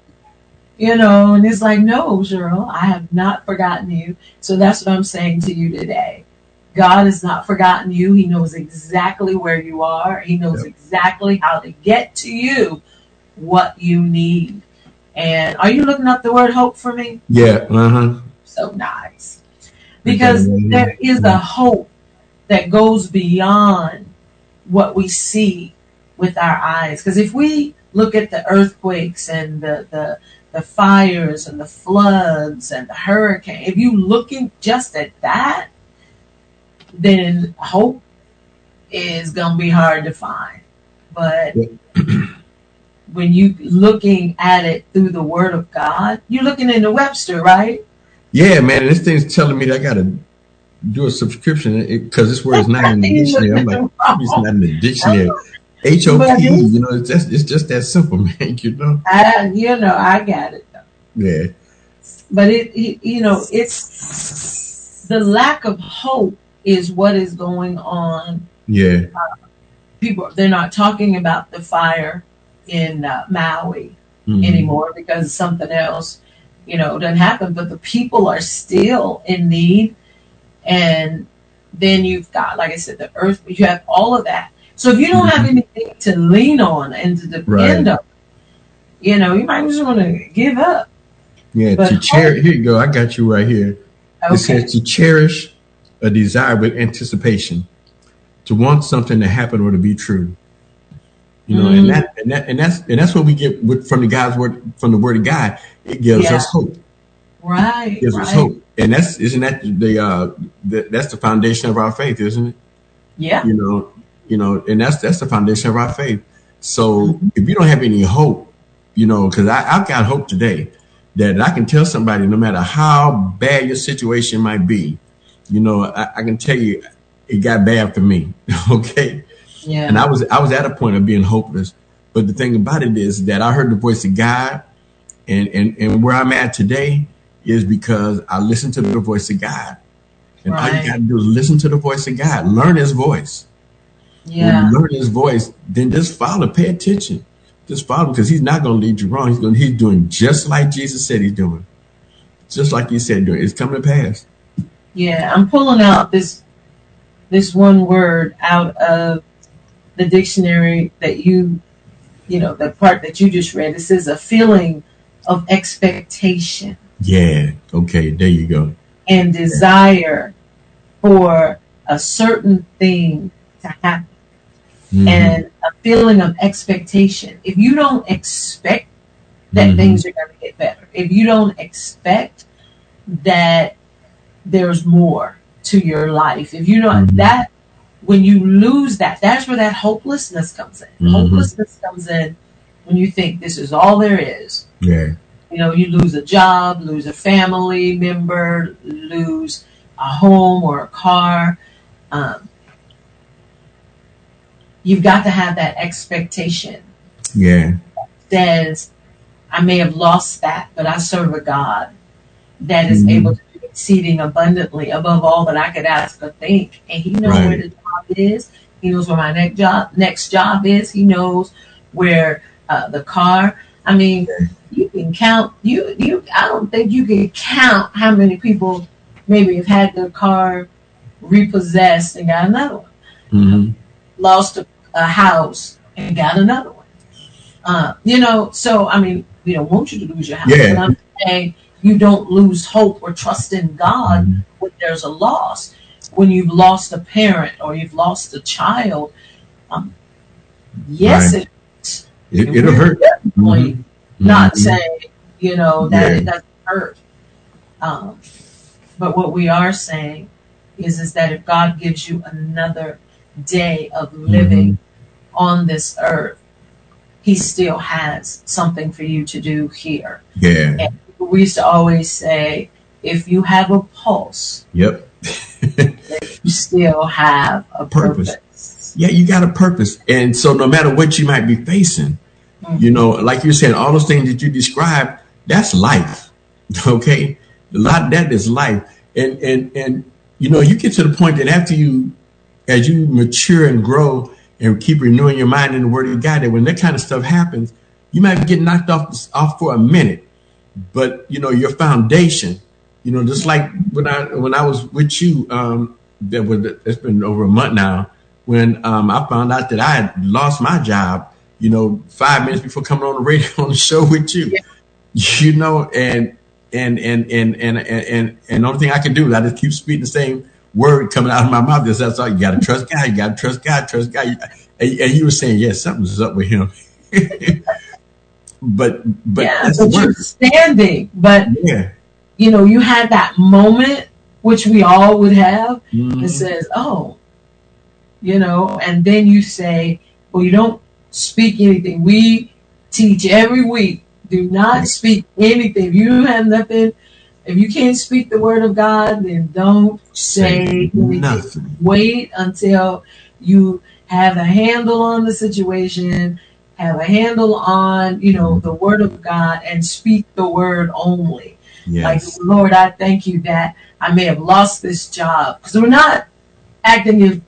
You know, and it's like, no, Cheryl, I have not forgotten you. So that's what I'm saying to you today. God has not forgotten you. He knows exactly where you are. He knows Yep. exactly how to get to you what you need. And are you looking up the word hope for me? Yeah. Uh huh. So nice. Because there is a hope that goes beyond what we see with our eyes. Because if we look at the earthquakes and the, the the fires and the floods and the hurricane, if you looking just at that, then hope is gonna be hard to find. But when you looking at it through the Word of God, you're looking in the Webster, right? Yeah, man. This thing's telling me that I got to do a subscription because this word is not in the dictionary. I'm like, it's not in the dictionary. H O P. You know, it's just it's just that simple, man. You know. I, you know, I got it. Yeah. But it, you know, it's the lack of hope is what is going on. Yeah. People, they're not talking about the fire in uh, Maui Mhm. anymore because something else, you know, doesn't happen. But the people are still in need. And then you've got, like I said, the earth, you have all of that. So if you don't have anything to lean on and to depend Right. on, you know, you might just want to give up. Yeah. But to cherish. Here you go. I got you right here. It Okay. says to cherish a desire with anticipation, to want something to happen or to be true. You know, and Mm. that and that and that's and that's what we get with, from the God's word from the word of God. It gives Yeah. us hope. Right. It gives right. us hope, and that's isn't that the uh the, that's the foundation of our faith, isn't it? Yeah. You know, you know, and that's that's the foundation of our faith. So Mm-hmm. if you don't have any hope, you know, because I've got hope today that I can tell somebody, no matter how bad your situation might be, you know, I, I can tell you it got bad for me. okay. Yeah. And I was I was at a point of being hopeless. But the thing about it is that I heard the voice of God and, and, and where I'm at today is because I listened to the voice of God. And all you gotta do is listen to the voice of God. Learn his voice. yeah. When you learn his voice, then just follow, pay attention. Just follow because he's not gonna lead you wrong. He's going he's doing just like Jesus said he's doing. Just like he said doing. It's coming to pass. Yeah. I'm pulling out this this one word out of the dictionary that you you know, the part that you just read. It says a feeling of expectation Yeah. Okay, there you go. and desire for a certain thing to happen Mhm. and a feeling of expectation. If you don't expect that Mhm. things are going to get better, if you don't expect that there's more to your life, if you don't Mhm. that when you lose that, that's where that hopelessness comes in. Mhm. Hopelessness comes in when you think this is all there is. yeah. You know, you lose a job, lose a family member, lose a home or a car. Um, you've got to have that expectation Yeah. says, I may have lost that, but I serve a God that is Mhm. able to exceeding abundantly above all that I could ask or think. And He knows Right. where the job is. He knows where my next job next job is. He knows where uh, the car. I mean, you can count. You you. I don't think you can count how many people maybe have had their car repossessed and got another one Mhm. lost a, a house and got another one. Uh, you know, so I mean, we don't want you to lose your house, Yeah. but I'm saying you don't lose hope or trust in God Mhm. when there's a loss. When you've lost a parent or you've lost a child, um, yes, Right. it, It, it it'll hurt. Mhm. Not Mhm. saying you know that Yeah. it doesn't hurt, um, but what we are saying is is that if God gives you another day of living on this earth, He still has something for you to do here. Yeah. We used to always say, if you have a pulse, Yep. you still have a Purpose. purpose. yeah, you got a purpose. And so no matter what you might be facing, mm-hmm. you know, like you said, all those things that you described, that's life. Okay. A lot of that is life. And, and, and, you know, you get to the point that after you, as you mature and grow and keep renewing your mind in the word of God, that when that kind of stuff happens, you might get knocked off, off for a minute, but you know your foundation you know just like when i when i was with you um that was it's been over a month now when um i found out that i had lost my job you know five minutes before coming on the radio on the show with you. Yeah. you know and and and and and and and, the only thing i can do is i just keep speaking the same word coming out of my mouth. That's all. You gotta trust god. You gotta trust god. Trust god. And, and you were saying yes yeah, something's up with him. but, but yeah, but you're standing. But Yeah. you know, you had that moment, which we all would have, Mhm. that says, "Oh," you know, and then you say, "Well, you don't speak anything." We teach every week: do not speak anything. If you have nothing, if you can't speak the word of God, then don't say anything. nothing. Wait until you have a handle on the situation, have a handle on, you know, mm-hmm. the word of God, and speak the word only. Like, Lord, I thank you that I may have lost this job because we're not acting if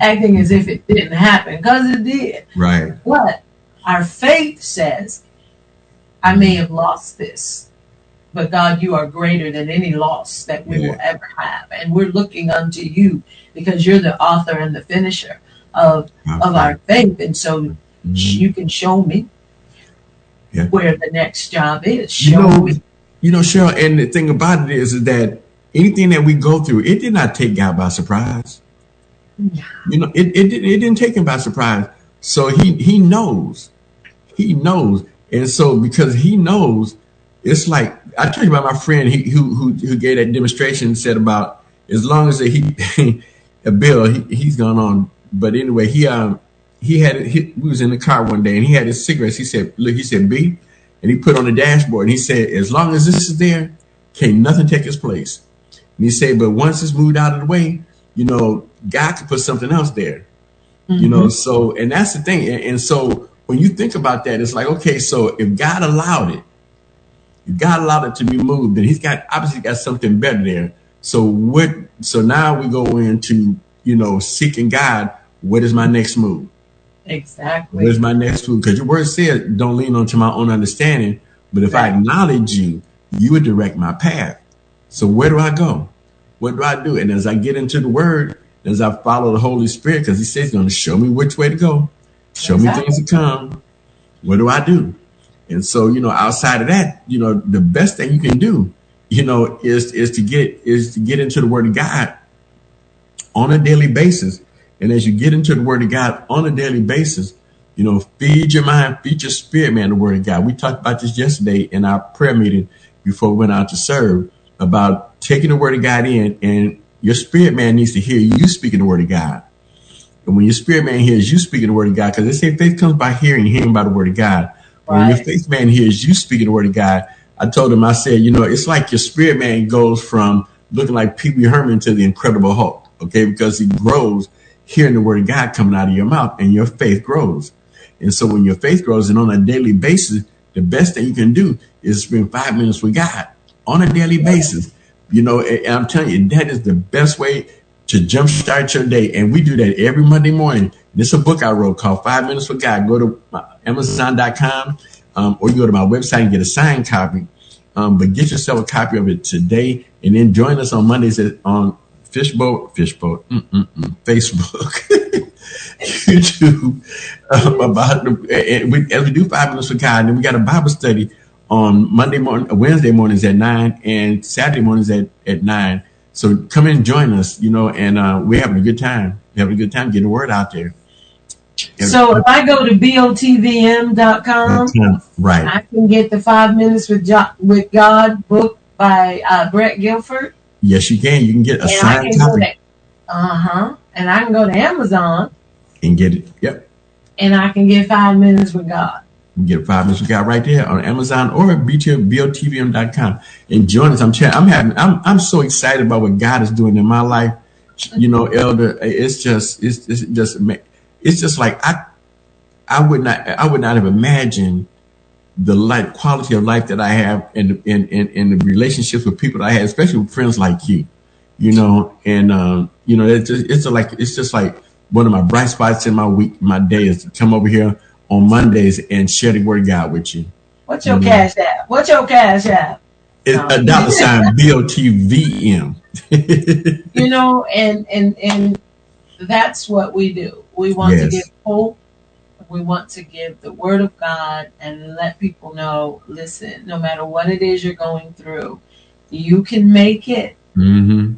acting as if it didn't happen because it did. Right. But our faith says, I may have lost this, but God, you are greater than any loss that we will ever have, and we're looking unto you because you're the author and the finisher of of our faith, and so. You can show me Yeah. where the next job is. You Show know, me. you know, Cheryl, and the thing about it is, is that anything that we go through, it did not take God by surprise. Yeah. You know, it, it, didn't- it didn't take him by surprise. So he, he knows, he knows. And so because he knows, it's like, I told you about my friend he, who, who, who gave that demonstration said about as long as he, a bill, he, he's gone on. But anyway, he, um, he had, he, we was in the car one day and he had his cigarettes. He said, look, he said, B, and he put on the dashboard and he said, as long as this is there, can't nothing take its place. And he said, but once it's moved out of the way, you know, God could put something else there. You know, mm-hmm. so and that's the thing. And, and so when you think about that, it's like, okay, so if God allowed it, if God allowed it to be moved, then he's got obviously got something better there. So what so now we go into, you know, seeking God, what is my next move? Exactly. What is my next move? Because your word said, don't lean onto my own understanding. But if I acknowledge you, you would direct my path. So where do I go? What do I do? And as I get into the word, as I follow the Holy Spirit, because he says he's going to show me which way to go, show Exactly. me things to come. What do I do? And so, you know, outside of that, you know, the best thing you can do, you know, is is to get is to get into the word of God on a daily basis. And as you get into the Word of God on a daily basis, you know, feed your mind, feed your spirit, man, the Word of God. We talked about this yesterday in our prayer meeting before we went out to serve about taking the Word of God in, and your spirit man needs to hear you speaking the Word of God. And when your spirit man hears you speaking the Word of God, because they say faith comes by hearing, hearing by the Word of God. Right. When your faith man hears you speaking the Word of God, I told him, I said, you know, it's like your spirit man goes from looking like Pee Wee Herman to the Incredible Hulk, okay? Because he grows hearing the word of God coming out of your mouth and your faith grows. And so when your faith grows and on a daily basis, the best thing you can do is spend five minutes with God on a daily basis. You know, and I'm telling you, that is the best way to jumpstart your day. And we do that every Monday morning. This is a book I wrote called Five Minutes with God. Go to Amazon.com um, or you go to my website and get a signed copy. Um, but get yourself a copy of it today, and then join us on Mondays at, on Fishboat, Fishboat, mm-mm-mm, Facebook, YouTube um, about the, we, as we do five minutes for God, and we got a Bible study on Monday morning, Wednesday mornings at nine, and Saturday mornings at at nine. So come in and join us, you know, and uh, we're having a good time. We're having a good time getting the word out there. So if I go to botvm.com, right, I can get the Five Minutes with jo- with God book by uh, Brett Guilford. Yes, you can. You can get a and signed copy. Uh huh. And I can go to Amazon and get it. Yep. And I can get Five Minutes with God. You get five minutes with God right there on Amazon or botvm.com. And join us. I'm I'm having I'm I'm so excited about what God is doing in my life. You know, Elder, it's just it's, it's just it's just like I, I would not, I would not have imagined the life, quality of life that I have in, in, in, in the relationships with people that I have, especially with friends like you, you know, and, um, you know, it's just, it's like, it's just like one of my bright spots in my week, my day is to come over here on Mondays and share the word of God with you. What's your mm-hmm. cash app? What's your cash app? It's a dollar sign B-O-T-V-M. you know, and, and, and that's what we do. We want yes. to give hope. We want to give the word of God and let people know listen, no matter what it is you're going through, you can make it. Mm-hmm.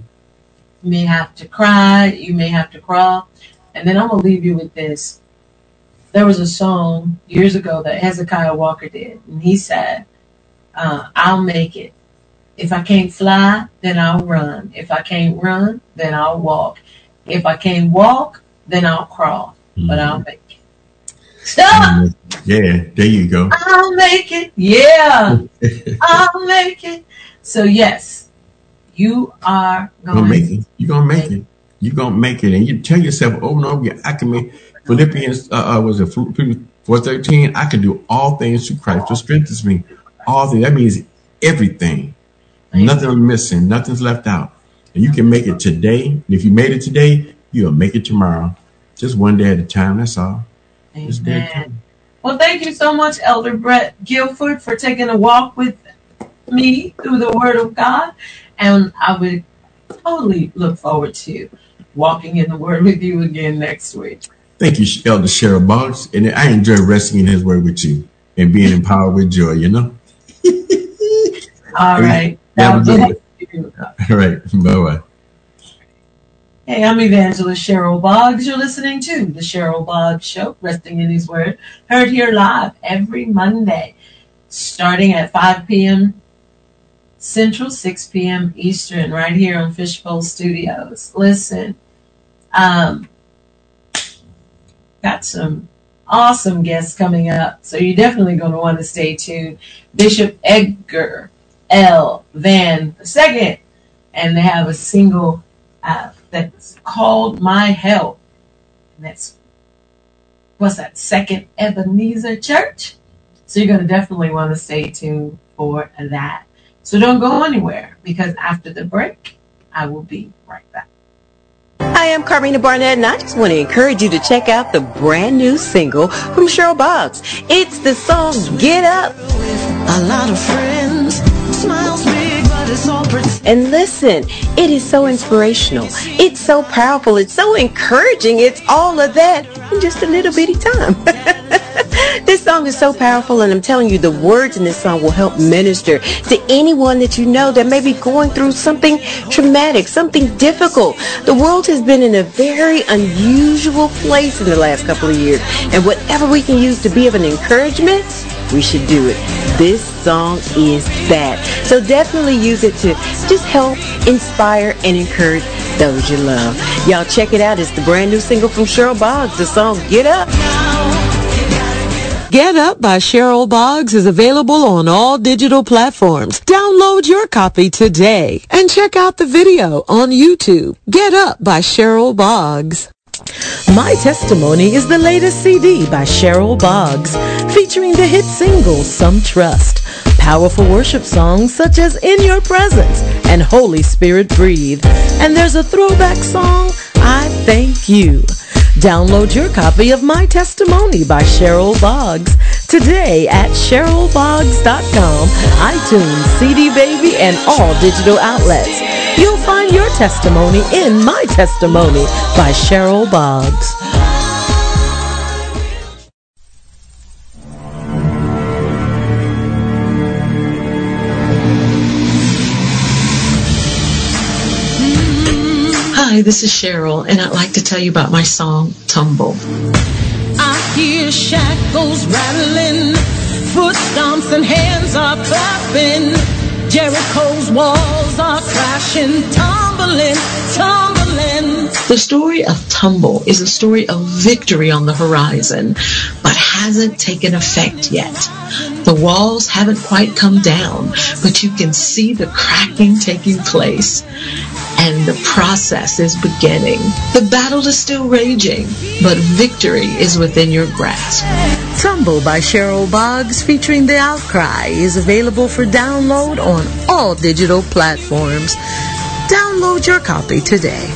You may have to cry, you may have to crawl. And then I'm going to leave you with this. There was a song years ago that Hezekiah Walker did, and he said, uh, I'll make it. If I can't fly, then I'll run. If I can't run, then I'll walk. If I can't walk, then I'll crawl, mm-hmm. but I'll make it. Stop! Yeah, there you go. I'll make it. Yeah, I'll make it. So yes, you are going to make it. You're gonna make, it. You're gonna make it, and you tell yourself over and over again, "I can make." Philippians uh, uh was it four thirteen? I can do all things through Christ who strengthens me. All things. That means everything. Nothing Nothing's missing. Nothing's left out. And you can make it today. And if you made it today, You'll make it tomorrow. Just one day at a time. That's all. Amen. Well, thank you so much, Elder Brett Guilford, for taking a walk with me through the Word of God. And I would totally look forward to walking in the Word with you again next week. Thank you, Elder Cheryl Boggs. And I enjoy resting in His Word with you and being empowered with joy, you know? all right. All right. Bye bye. Hey, I'm Evangelist Cheryl Boggs. You're listening to The Cheryl Boggs Show, Resting in His Word, heard here live every Monday, starting at 5 p.m. Central, 6 p.m. Eastern, right here on Fishbowl Studios. Listen, um, got some awesome guests coming up, so you're definitely going to want to stay tuned. Bishop Edgar L. Vann II, and they have a single uh, that's called My Help. And that's, what's that, Second Ebenezer Church? So you're going to definitely want to stay tuned for that. So don't go anywhere because after the break, I will be right back. Hi, I'm Carmina Barnett, and I just want to encourage you to check out the brand new single from Cheryl Boggs. It's the song Get Up. A lot of friends, smiles And listen, it is so inspirational. It's so powerful. It's so encouraging. It's all of that in just a little bitty time. this song is so powerful, and I'm telling you, the words in this song will help minister to anyone that you know that may be going through something traumatic, something difficult. The world has been in a very unusual place in the last couple of years, and whatever we can use to be of an encouragement, we should do it. This song is that. So definitely use it to just help, inspire, and encourage those you love. Y'all check it out. It's the brand new single from Cheryl Boggs, the song Get Up. Get Up by Cheryl Boggs is available on all digital platforms. Download your copy today and check out the video on YouTube. Get Up by Cheryl Boggs. My Testimony is the latest CD by Cheryl Boggs, featuring the hit single Some Trust, powerful worship songs such as In Your Presence and Holy Spirit Breathe. And there's a throwback song, I Thank You. Download your copy of My Testimony by Cheryl Boggs today at cherylboggs.com, iTunes, CD Baby, and all digital outlets. You'll find your testimony in My Testimony by Cheryl Boggs. Hi, this is Cheryl, and I'd like to tell you about my song, Tumble. I hear shackles rattling, foot stomps and hands are clapping. Jericho's walls are crashing, tumbling, tumbling. The story of Tumble is a story of victory on the horizon, but hasn't taken effect yet. The walls haven't quite come down, but you can see the cracking taking place. And the process is beginning. The battle is still raging, but victory is within your grasp. Tumble by Cheryl Boggs featuring The Outcry is available for download on all digital platforms. Download your copy today.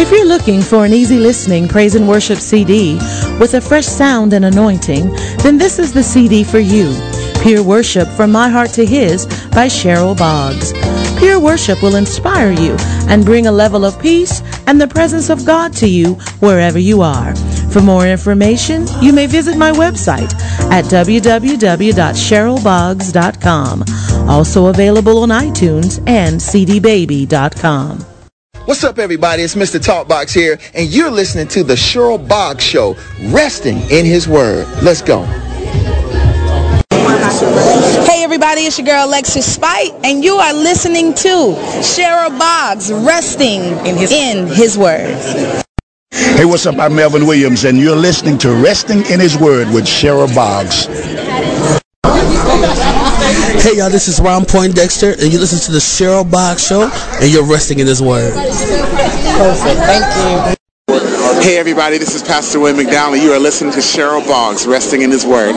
If you're looking for an easy listening praise and worship CD with a fresh sound and anointing, then this is the CD for you. Pure Worship From My Heart to His by Cheryl Boggs. Pure worship will inspire you and bring a level of peace and the presence of God to you wherever you are. For more information, you may visit my website at www.cherylboggs.com. Also available on iTunes and cdbaby.com. What's up, everybody? It's Mr. Talkbox here, and you're listening to the Cheryl Boggs Show, resting in His Word. Let's go. Hey everybody, it's your girl Alexis Spite, and you are listening to Cheryl Boggs, resting in his, in his Word. Hey, what's up? I'm Melvin Williams, and you're listening to Resting in His Word with Cheryl Boggs. Hey y'all, this is Ron Poindexter, and you listen to the Cheryl Boggs Show, and you're resting in His Word. Perfect. Thank you. Hey everybody, this is Pastor Wayne McDowell, and you are listening to Cheryl Boggs, Resting in His Word.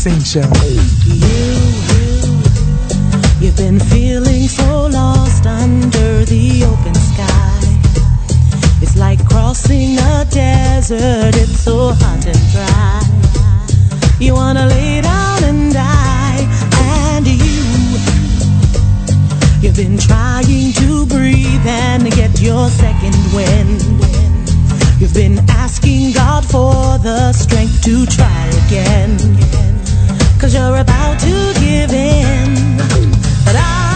Sing show. You've been feeling so lost under the open sky. It's like crossing a desert, it's so hot and dry. You wanna lay down and die, and you, you've been trying to breathe and get your second wind. You've been asking God for the strength to try again. Cause you're about to give in. But I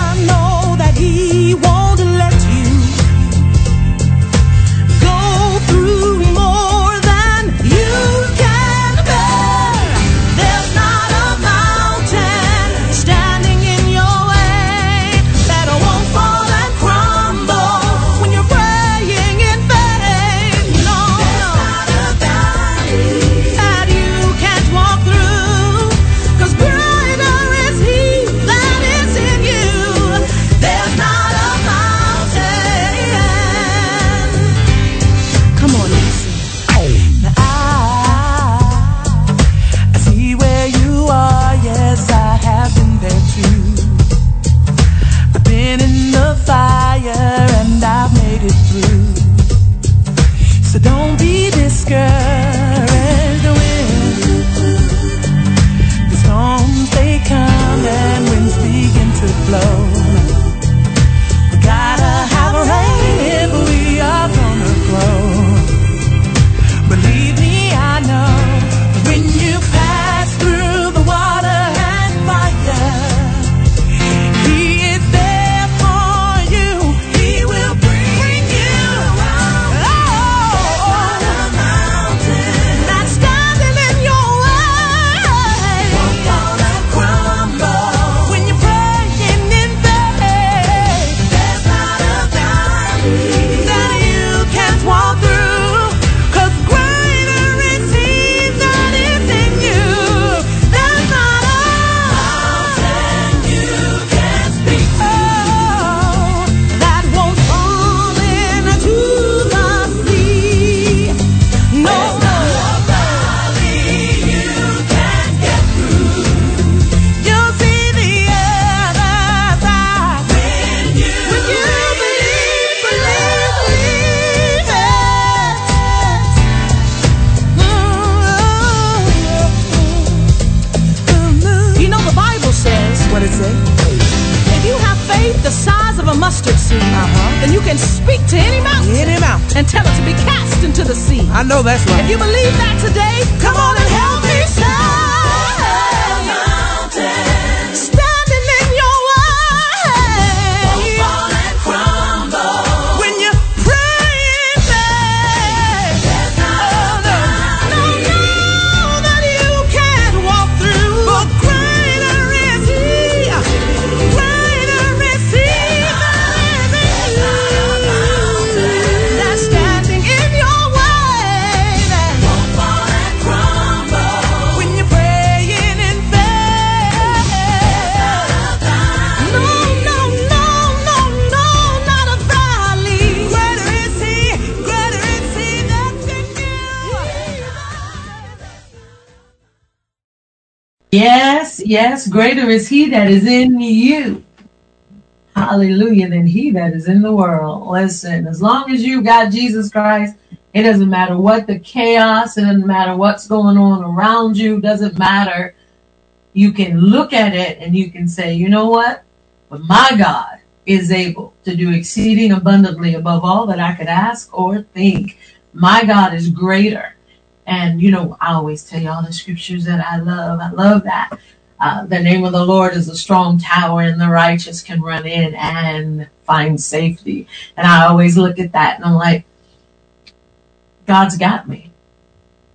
Greater is he that is in you. Hallelujah, than he that is in the world. Listen, as long as you've got Jesus Christ, it doesn't matter what the chaos, it doesn't matter what's going on around you, doesn't matter. You can look at it and you can say, you know what? But my God is able to do exceeding abundantly above all that I could ask or think. My God is greater. And you know, I always tell you all the scriptures that I love. I love that. Uh, the name of the Lord is a strong tower, and the righteous can run in and find safety. And I always look at that and I'm like, God's got me.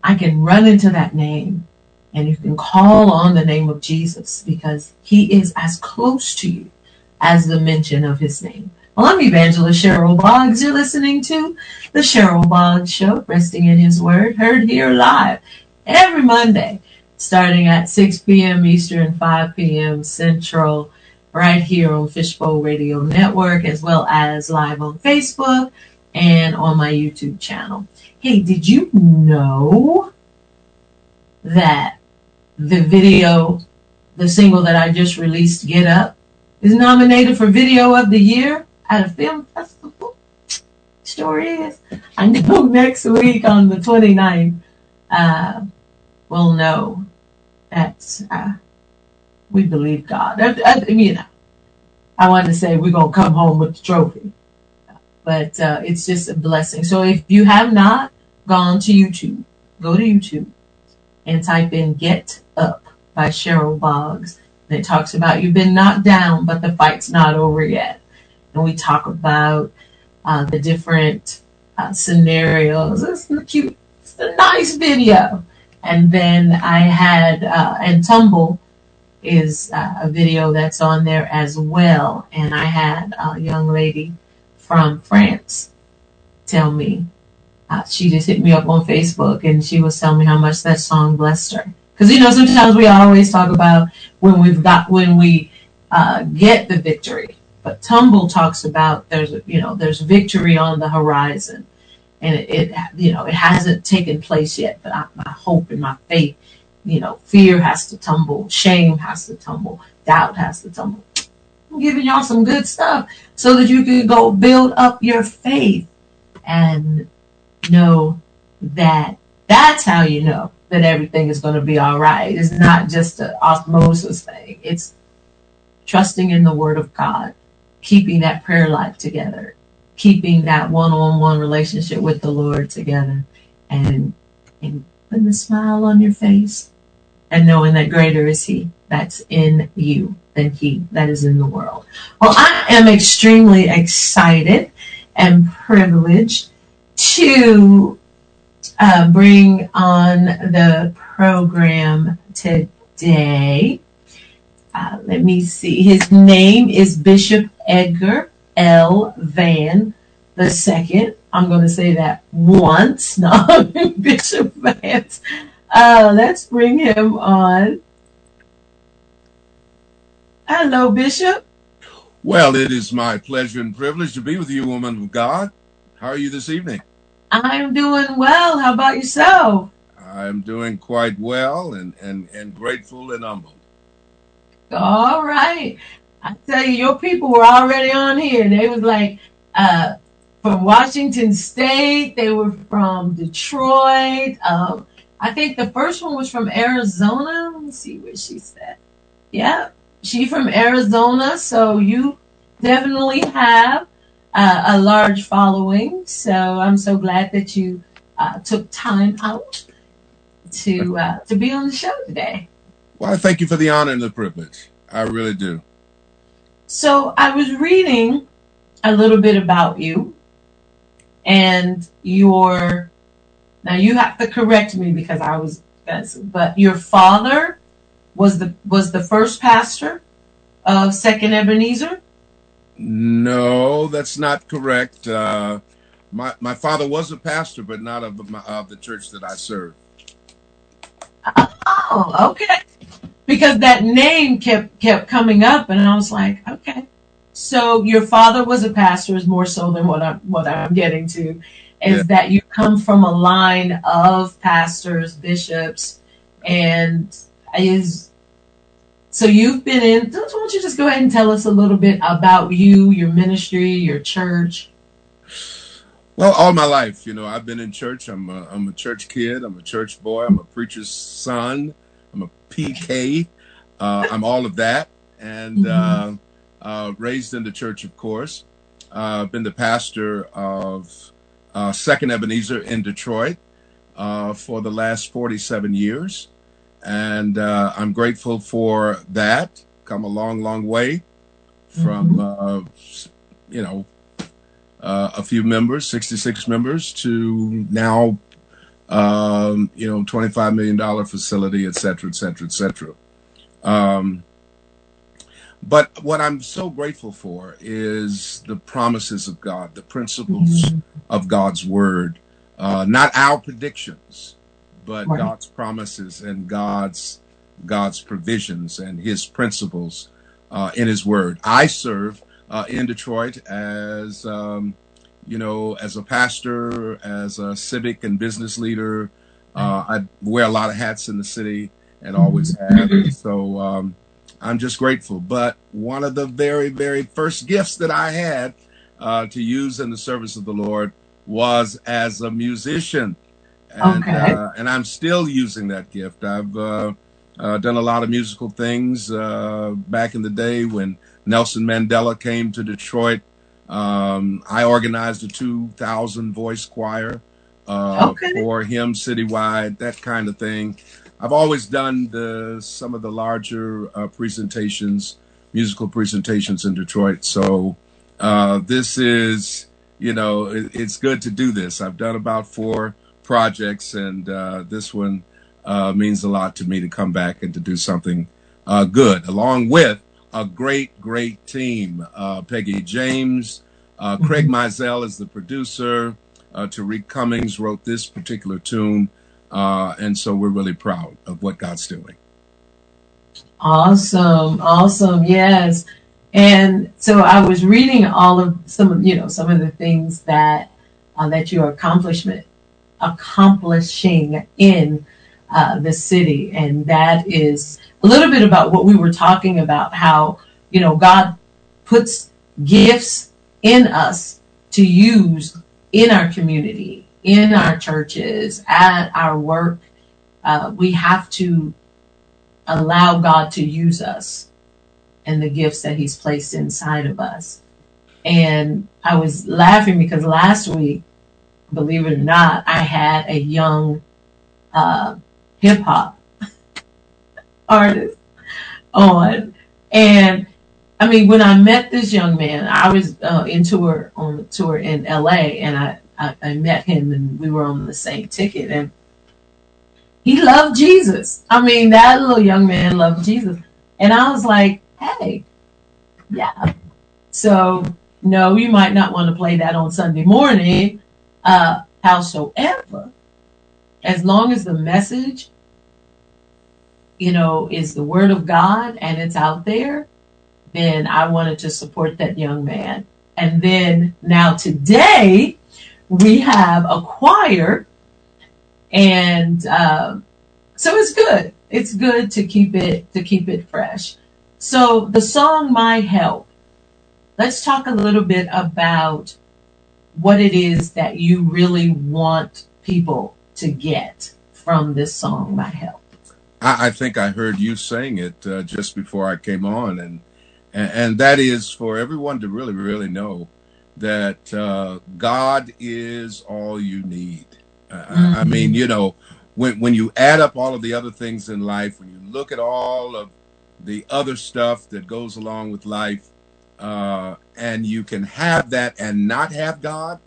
I can run into that name, and you can call on the name of Jesus because He is as close to you as the mention of His name. Well, I'm Evangelist Cheryl Boggs. You're listening to the Cheryl Boggs Show, resting in His Word, heard here live every Monday, starting at 6 p.m. Eastern, 5 p.m. Central, right here on Fishbowl Radio Network, as well as live on Facebook and on my YouTube channel. Hey, did you know that the video, the single that I just released, Get Up, is nominated for Video of the Year at a film festival? Sure is. I know next week on the 29th, uh, we'll know that uh, we believe God. I, I, you know, I wanted to say we're going to come home with the trophy, but uh, it's just a blessing. So if you have not gone to YouTube, go to YouTube and type in Get Up by Cheryl Boggs. And it talks about you've been knocked down, but the fight's not over yet. And we talk about uh, the different uh, scenarios. It's cute, it's a nice video. And then I had, uh, and Tumble is uh, a video that's on there as well. And I had a young lady from France tell me, uh, she just hit me up on Facebook and she was telling me how much that song blessed her. Because you know, sometimes we always talk about when we've got when we uh, get the victory, but Tumble talks about there's you know there's victory on the horizon, and it, it you know it hasn't taken place yet. But I, my hope and my faith, you know, fear has to tumble, shame has to tumble, doubt has to tumble. I'm giving y'all some good stuff so that you can go build up your faith and know that that's how you know that everything is going to be all right. It's not just an osmosis thing. It's trusting in the word of God, keeping that prayer life together, keeping that one-on-one relationship with the Lord together and, and putting a smile on your face and knowing that greater is he that's in you than he that is in the world. Well, I am extremely excited and privileged to uh, bring on the program today. Uh, let me see. His name is Bishop Edgar L. Vann the second. I'm going to say that once. No, Bishop Vance. Uh, let's bring him on. Hello, Bishop. Well, it is my pleasure and privilege to be with you, woman of God. How are you this evening? I'm doing well. How about yourself? I'm doing quite well and, and, and grateful and humbled. All right. I tell you, your people were already on here. They was like uh, from Washington State. They were from Detroit. Um, I think the first one was from Arizona. Let me see where she said. Yeah, she from Arizona. So you definitely have uh, a large following. So I'm so glad that you uh, took time out to uh, to be on the show today. Well, I thank you for the honor and the privilege. I really do. So I was reading a little bit about you and your. Now you have to correct me because I was, but your father was the was the first pastor of Second Ebenezer. No, that's not correct. Uh, my my father was a pastor, but not of, my, of the church that I serve. Oh, okay. Because that name kept kept coming up, and I was like, okay. So your father was a pastor, is more so than what I'm what I'm getting to, is Yeah. that you come from a line of pastors, bishops, and is so you've been in. Why don't you just go ahead and tell us a little bit about you, your ministry, your church? Well, all my life, you know, I've been in church. I'm a, I'm a church kid. I'm a church boy. I'm a preacher's son. I'm a PK. Uh, I'm all of that, and uh, uh, raised in the church, of course. Uh, been the pastor of uh, Second Ebenezer in Detroit uh, for the last 47 years, and uh, I'm grateful for that. Come a long, long way from uh, you know uh, a few members, 66 members, to now, um, you know, $25 million facility, et cetera, et cetera, et cetera. Um, but what I'm so grateful for is the promises of God, the principles of God's word, uh, not our predictions, but Right. God's promises and God's God's provisions and His principles uh, in His Word. I serve uh, in Detroit as um, you know, as a pastor, as a civic and business leader. Uh, I wear a lot of hats in the city and always have. And so um, I'm just grateful. But one of the very, very first gifts that I had uh, to use in the service of the Lord was as a musician. And, Okay. uh, and I'm still using that gift. I've uh, uh, done a lot of musical things uh, back in the day when Nelson Mandela came to Detroit. Um, I organized a 2,000 voice choir uh, Okay. for him citywide, that kind of thing. I've always done the some of the larger uh, presentations, musical presentations in Detroit. So uh, this is, you know, it, it's good to do this. I've done about four projects, and uh, this one uh, means a lot to me to come back and to do something uh, good, along with a great, great team. Uh, Peggy James, uh, Craig Mizell is the producer. Uh, Tariq Cummings wrote this particular tune. Uh, and so we're really proud of what God's doing. Awesome, awesome, yes. And so I was reading all of some of you know some of the things that uh, that you're accomplishment accomplishing in uh, the city, and that is a little bit about what we were talking about. How you know God puts gifts in us to use in our community, in our churches, at our work. Uh, we have to allow God to use us and the gifts that He's placed inside of us. And I was laughing because last week, believe it or not, I had a young uh, hip hop artist on. And I mean, when I met this young man, I was uh, in tour on the tour in LA and I, I, I met him and we were on the same ticket. And he loved Jesus. I mean, that little young man loved Jesus. And I was like, hey, yeah. So, no, you might not want to play that on Sunday morning. Uh, howsoever, as long as the message, you know, is the word of God and it's out there, then I wanted to support that young man. And then now today, we have a choir and um, so it's good. It's good to keep it to keep it fresh. So the song "My Help." Let's talk a little bit about what it is that you really want people to get from this song, "My Help." I, I think I heard you saying it uh, just before I came on, and and, and that is for everyone to really, really know that uh, God is all you need. Uh, I- I mean, you know, when when you add up all of the other things in life, when you look at all of the other stuff that goes along with life, uh, and you can have that and not have God,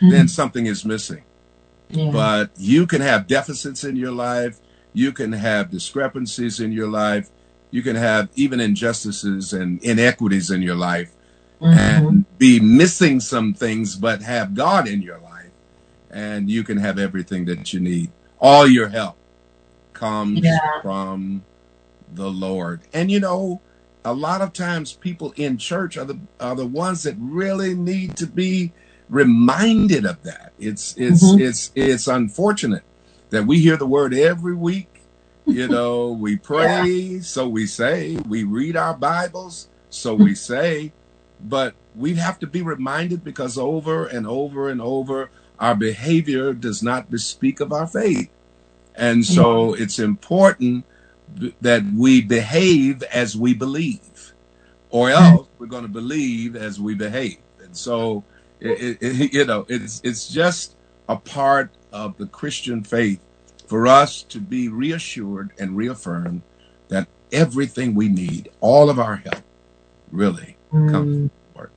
then something is missing. Yeah. But you can have deficits in your life. You can have discrepancies in your life. You can have even injustices and inequities in your life and be missing some things, but have God in your life. And you can have everything that you need. All your help comes Yeah. from the Lord. And you know, a lot of times people in church are the are the ones that really need to be reminded of that. It's it's Mhm. it's it's unfortunate that we hear the word every week. You know, we pray, so we say, we read our Bibles, so we say, but we have to be reminded because over and over and over our behavior does not bespeak of our faith. And so it's important th- that we behave as we believe, or else we're going to believe as we behave. And so, it, it, you know, it's it's just a part of the Christian faith for us to be reassured and reaffirmed that everything we need, all of our help, really comes from the Lord.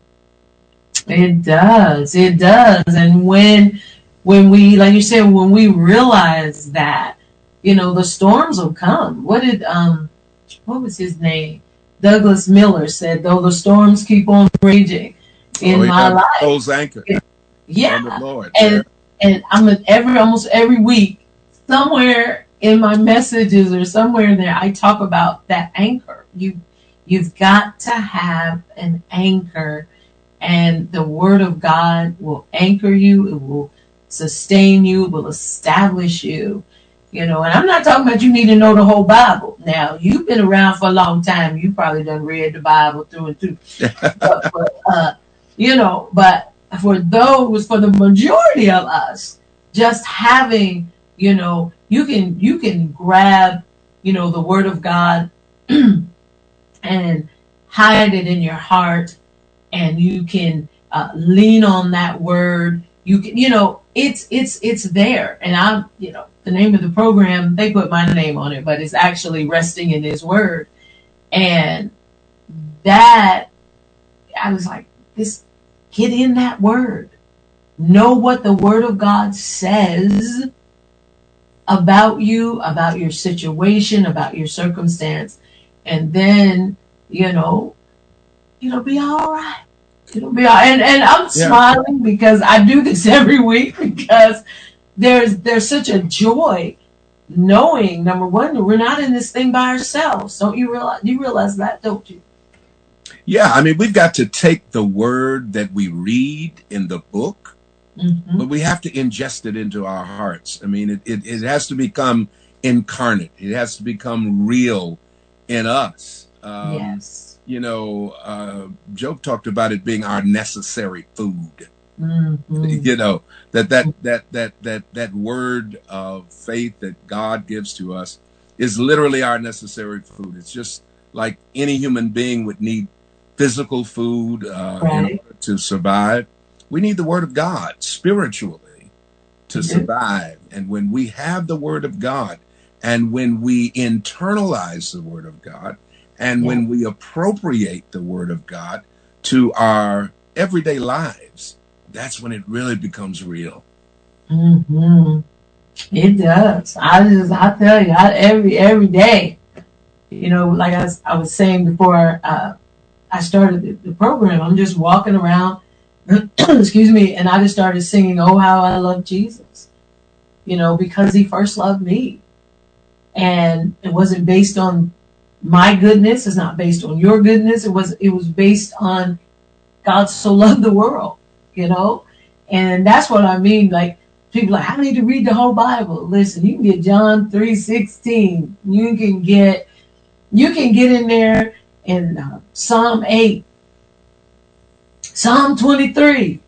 It does. It does. And when when we like you said, when we realize that, you know, the storms will come. What did um what was his name? Douglas Miller said, though the storms keep on raging in Oh, my life. Those anchor Yeah. on the Lord. and and I'm every almost every week somewhere in my messages or somewhere in there I talk about that anchor. You you've got to have an anchor and the word of God will anchor you, it will sustain you, it will establish you. You know, and I'm not talking about you need to know the whole Bible. Now, you've been around for a long time. You probably done read the Bible through and through. but, but uh, you know, but for those, for the majority of us, just having, you know, you can you can grab, you know, the Word of God and hide it in your heart, and you can uh, lean on that Word. You can, you know, it's it's it's there, and I'm, you know, the name of the program they put my name on it, but it's actually resting in His Word, and that I was like, this get in that word. Know what the word of God says about you, about your situation, about your circumstance. And then, you know, it'll be all right. It'll be all right. And, and I'm Yeah. smiling because I do this every week because there's, there's such a joy knowing number one, we're not in this thing by ourselves. Don't you realize, you realize that, don't you? Yeah, I mean, we've got to take the word that we read in the book, but we have to ingest it into our hearts. I mean, it, it, it has to become incarnate, it has to become real in us. Um, yes. You know, uh, Job talked about it being our necessary food. Mhm. You know that that that that that that word of faith that God gives to us is literally our necessary food. It's just like any human being would need physical food uh, in Right. order to survive. We need the Word of God spiritually to survive. And when we have the Word of God, and when we internalize the Word of God, and when we appropriate the Word of God to our everyday lives, that's when it really becomes real. hmm It does. I just, I tell you, I, every every day, you know, like I was, I was saying before uh, I started the, program, I'm just walking around, excuse me, and I just started singing, "Oh, how I love Jesus," you know, because He first loved me, and it wasn't based on my goodness. It's not based on your goodness. It was, it was based on God so loved the world, you know, and that's what I mean, like people like, I need to read the whole Bible. Listen, you can get John three sixteen. You can get you can get in there and, uh, Psalm eight, Psalm twenty three.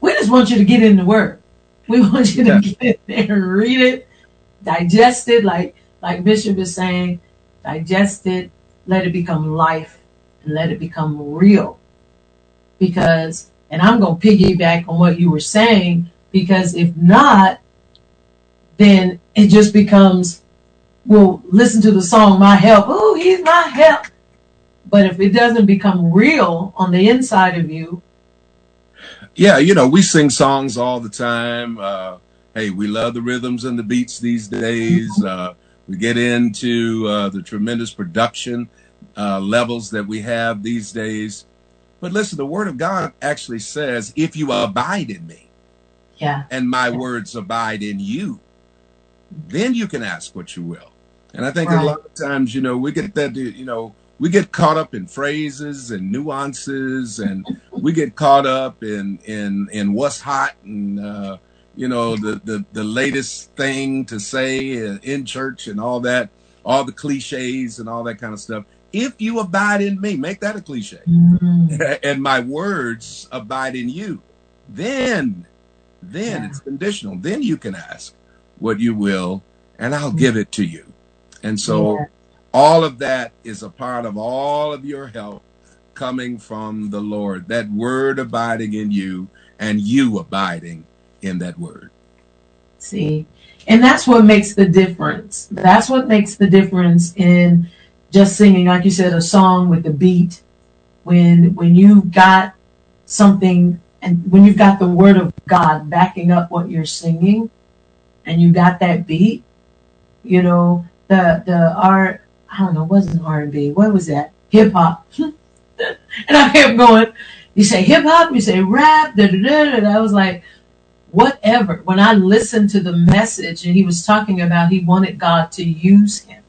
We just want you to get in the Word. We want you to get in there and read it, digest it, like like Bishop is saying, digest it, let it become life and let it become real. Because, and I'm going to piggyback on what you were saying, because if not, then it just becomes, well, listen to the song, My Help. Oh, he's my help. But if it doesn't become real on the inside of you, Yeah, you know, we sing songs all the time. Uh, hey, we love the rhythms and the beats these days. Uh, we get into uh, the tremendous production uh, levels that we have these days. But listen, the Word of God actually says, if you abide in me yeah, and my words abide in you, then you can ask what you will. And I think a lot of times, you know, we get that, you know, we get caught up in phrases and nuances, and we get caught up in in in what's hot and uh, you know the, the the latest thing to say in church and all that, all the cliches and all that kind of stuff. If you abide in me, make that a cliche, and my words abide in you, then then it's conditional. Then you can ask what you will, and I'll give it to you. And so Yeah. All of that is a part of all of your help coming from the Lord. That word abiding in you and you abiding in that word. See, and that's what makes the difference. That's what makes the difference in just singing, like you said, a song with a beat. When when you got something, and when you've got the word of God backing up what you're singing, and you got that beat, you know the the R I don't know wasn't R and B. What was that? Hip hop. and I kept going. You say hip hop, you say rap, da da da da. I was like, whatever. When I listened to the message and he was talking about he wanted God to use him,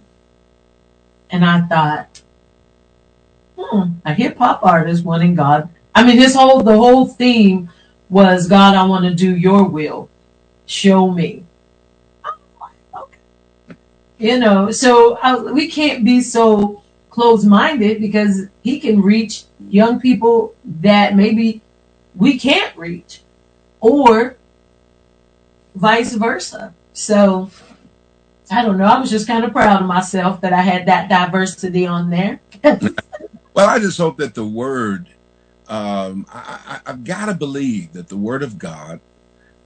and I thought, hmm, a hip hop artist wanting God. I mean, this whole the whole theme was God, I want to do Your will. Show me. You know, so I, we can't be so closed minded because he can reach young people that maybe we can't reach, or vice versa. So I don't know. I was just kind of proud of myself that I had that diversity on there. Well, I just hope that the word, um, I, I've got to believe that the word of God,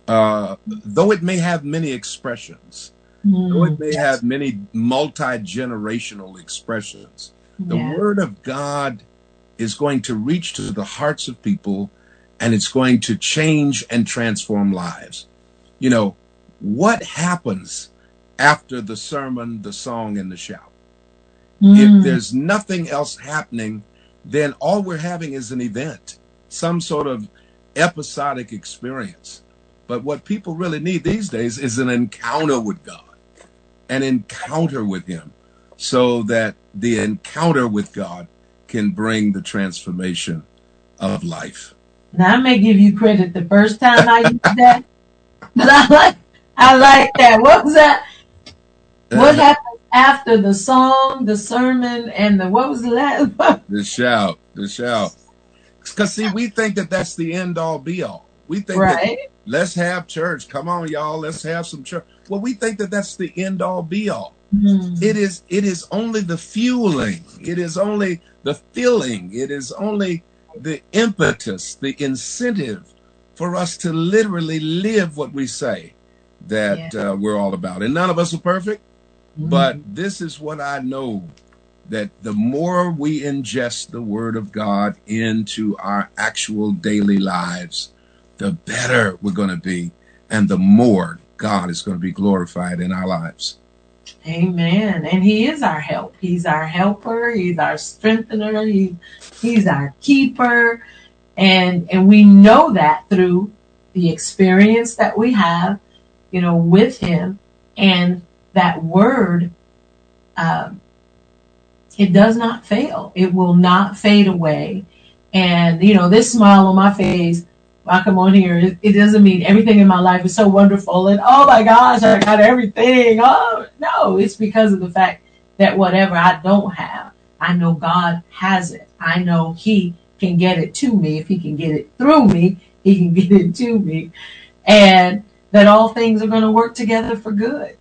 uh, though it may have many expressions, though it mm. may have many multi generational expressions, the word of God is going to reach to the hearts of people and it's going to change and transform lives. You know, what happens after the sermon, the song, and the shout? If mm. there's nothing else happening, then all we're having is an event, some sort of episodic experience. But what people really need these days is an encounter with God, an encounter with Him, so that the encounter with God can bring the transformation of life. Now I may give you credit the first time I used that, but I like I like that. What was that? What uh, happened after the song, the sermon, and the what was the last? The shout, the shout. Because see, we think that that's the end all be all. We think Right. that let's have church. Come on, y'all, let's have some church. Well, we think that that's the end all be all. It is. It is only the fueling. It is only the filling. It is only the impetus, the incentive for us to literally live what we say that uh, we're all about. And none of us are perfect, but this is what I know that the more we ingest the Word of God into our actual daily lives, the better we're going to be, and the more God is going to be glorified in our lives. Amen. And he is our help. He's our helper. He's our strengthener. He, he's our keeper. And, and we know that through the experience that we have, you know, with him and that word, um, it does not fail. It will not fade away. And, you know, this smile on my face, I on here, it, it doesn't mean everything in my life is so wonderful and oh my gosh, I got everything. Oh, no, it's because of the fact that whatever I don't have, I know God has it. I know He can get it to me. If He can get it through me, He can get it to me. And that all things are going to work together for good.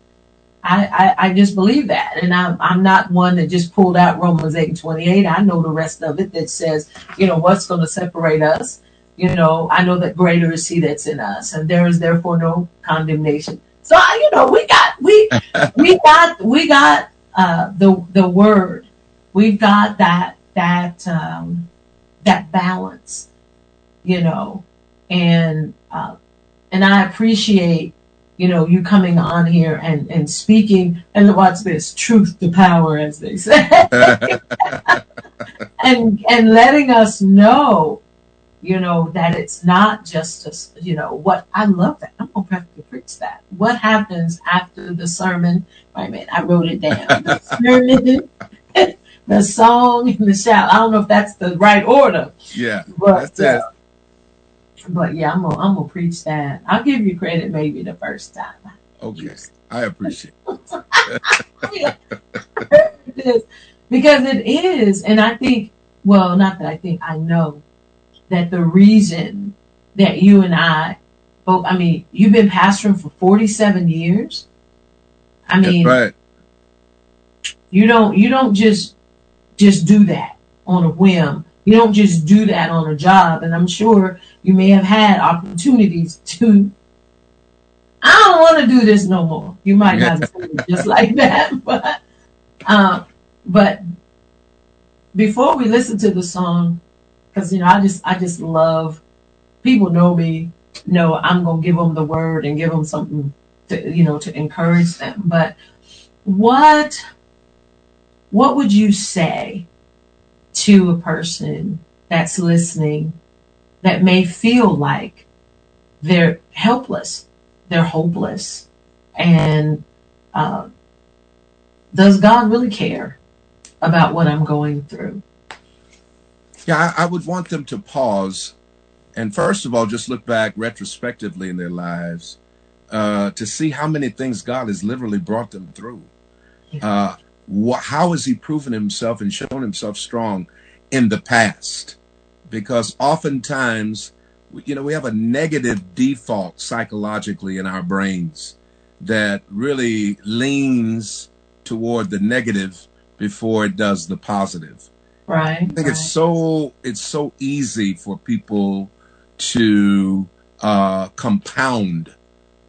I, I, I just believe that. And I'm, I'm not one that just pulled out Romans 8 and 28. I know the rest of it that says, you know, what's going to separate us. You know, I know that greater is he that's in us and there is therefore no condemnation. So, I- you know, we got, we, we got, we got, uh, the, the word. We've got that, that, um, that balance, you know, and, uh, and I appreciate you know, you coming on here and, and speaking and what's this truth to power, as they say, and and letting us know, you know, that it's not just a, you know, what I love that. I'm gonna practically preach that. What happens after the sermon? Wait a minute, I wrote it down. The sermon, the song, and the shout. I don't know if that's the right order, Yeah, but that's it. uh, but yeah, I'm gonna I'm gonna preach that. I'll give you credit maybe the first time. Okay, I appreciate. It because it is, and I think, well, not that I think, I know that the reason that you and I, both, I mean, you've been pastoring for 47 years. I mean, right. you don't, you don't just, just do that on a whim. You don't just do that on a job. And I'm sure you may have had opportunities to, I don't want to do this no more. You might not have said it just like that, but, um, but before we listen to the song, because you know, I just, I just love. People know me, know I'm gonna give them the word and give them something to, you know, to encourage them. But what, what would you say to a person that's listening that may feel like they're helpless, they're hopeless, and uh, does God really care about what I'm going through? Yeah, I, would want them to pause and first of all just look back retrospectively in their lives uh, to see how many things God has literally brought them through. Uh, wh- how has He proven Himself and shown Himself strong in the past? Because oftentimes, you know, we have a negative default psychologically in our brains that really leans toward the negative before it does the positive. Right. I think it's so it's so easy for people to uh, compound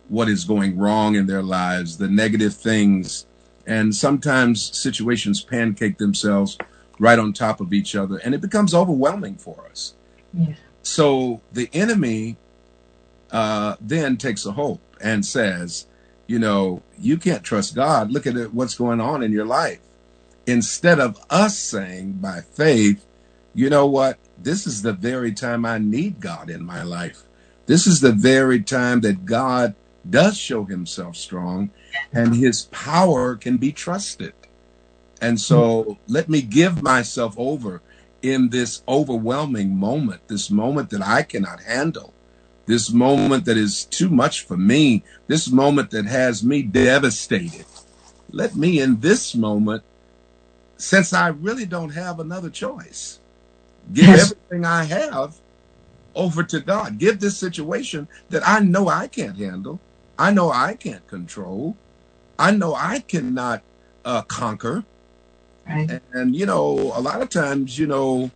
what is going wrong in their lives, the negative things, and sometimes situations pancake themselves right on top of each other, and it becomes overwhelming for us. Yeah. So the enemy uh, then takes a hope and says, you know, you can't trust God. Look at what's going on in your life. Instead of us saying by faith, you know what? This is the very time I need God in my life. This is the very time that God does show himself strong and his power can be trusted. And so let me give myself over in this overwhelming moment, this moment that I cannot handle, this moment that is too much for me, this moment that has me devastated. Let me in this moment, since I really don't have another choice, give Yes. everything I have over to God. Give this situation that I know I can't handle, I know I can't control, I know I cannot uh, conquer. Right. And, you know, a lot of times, you know,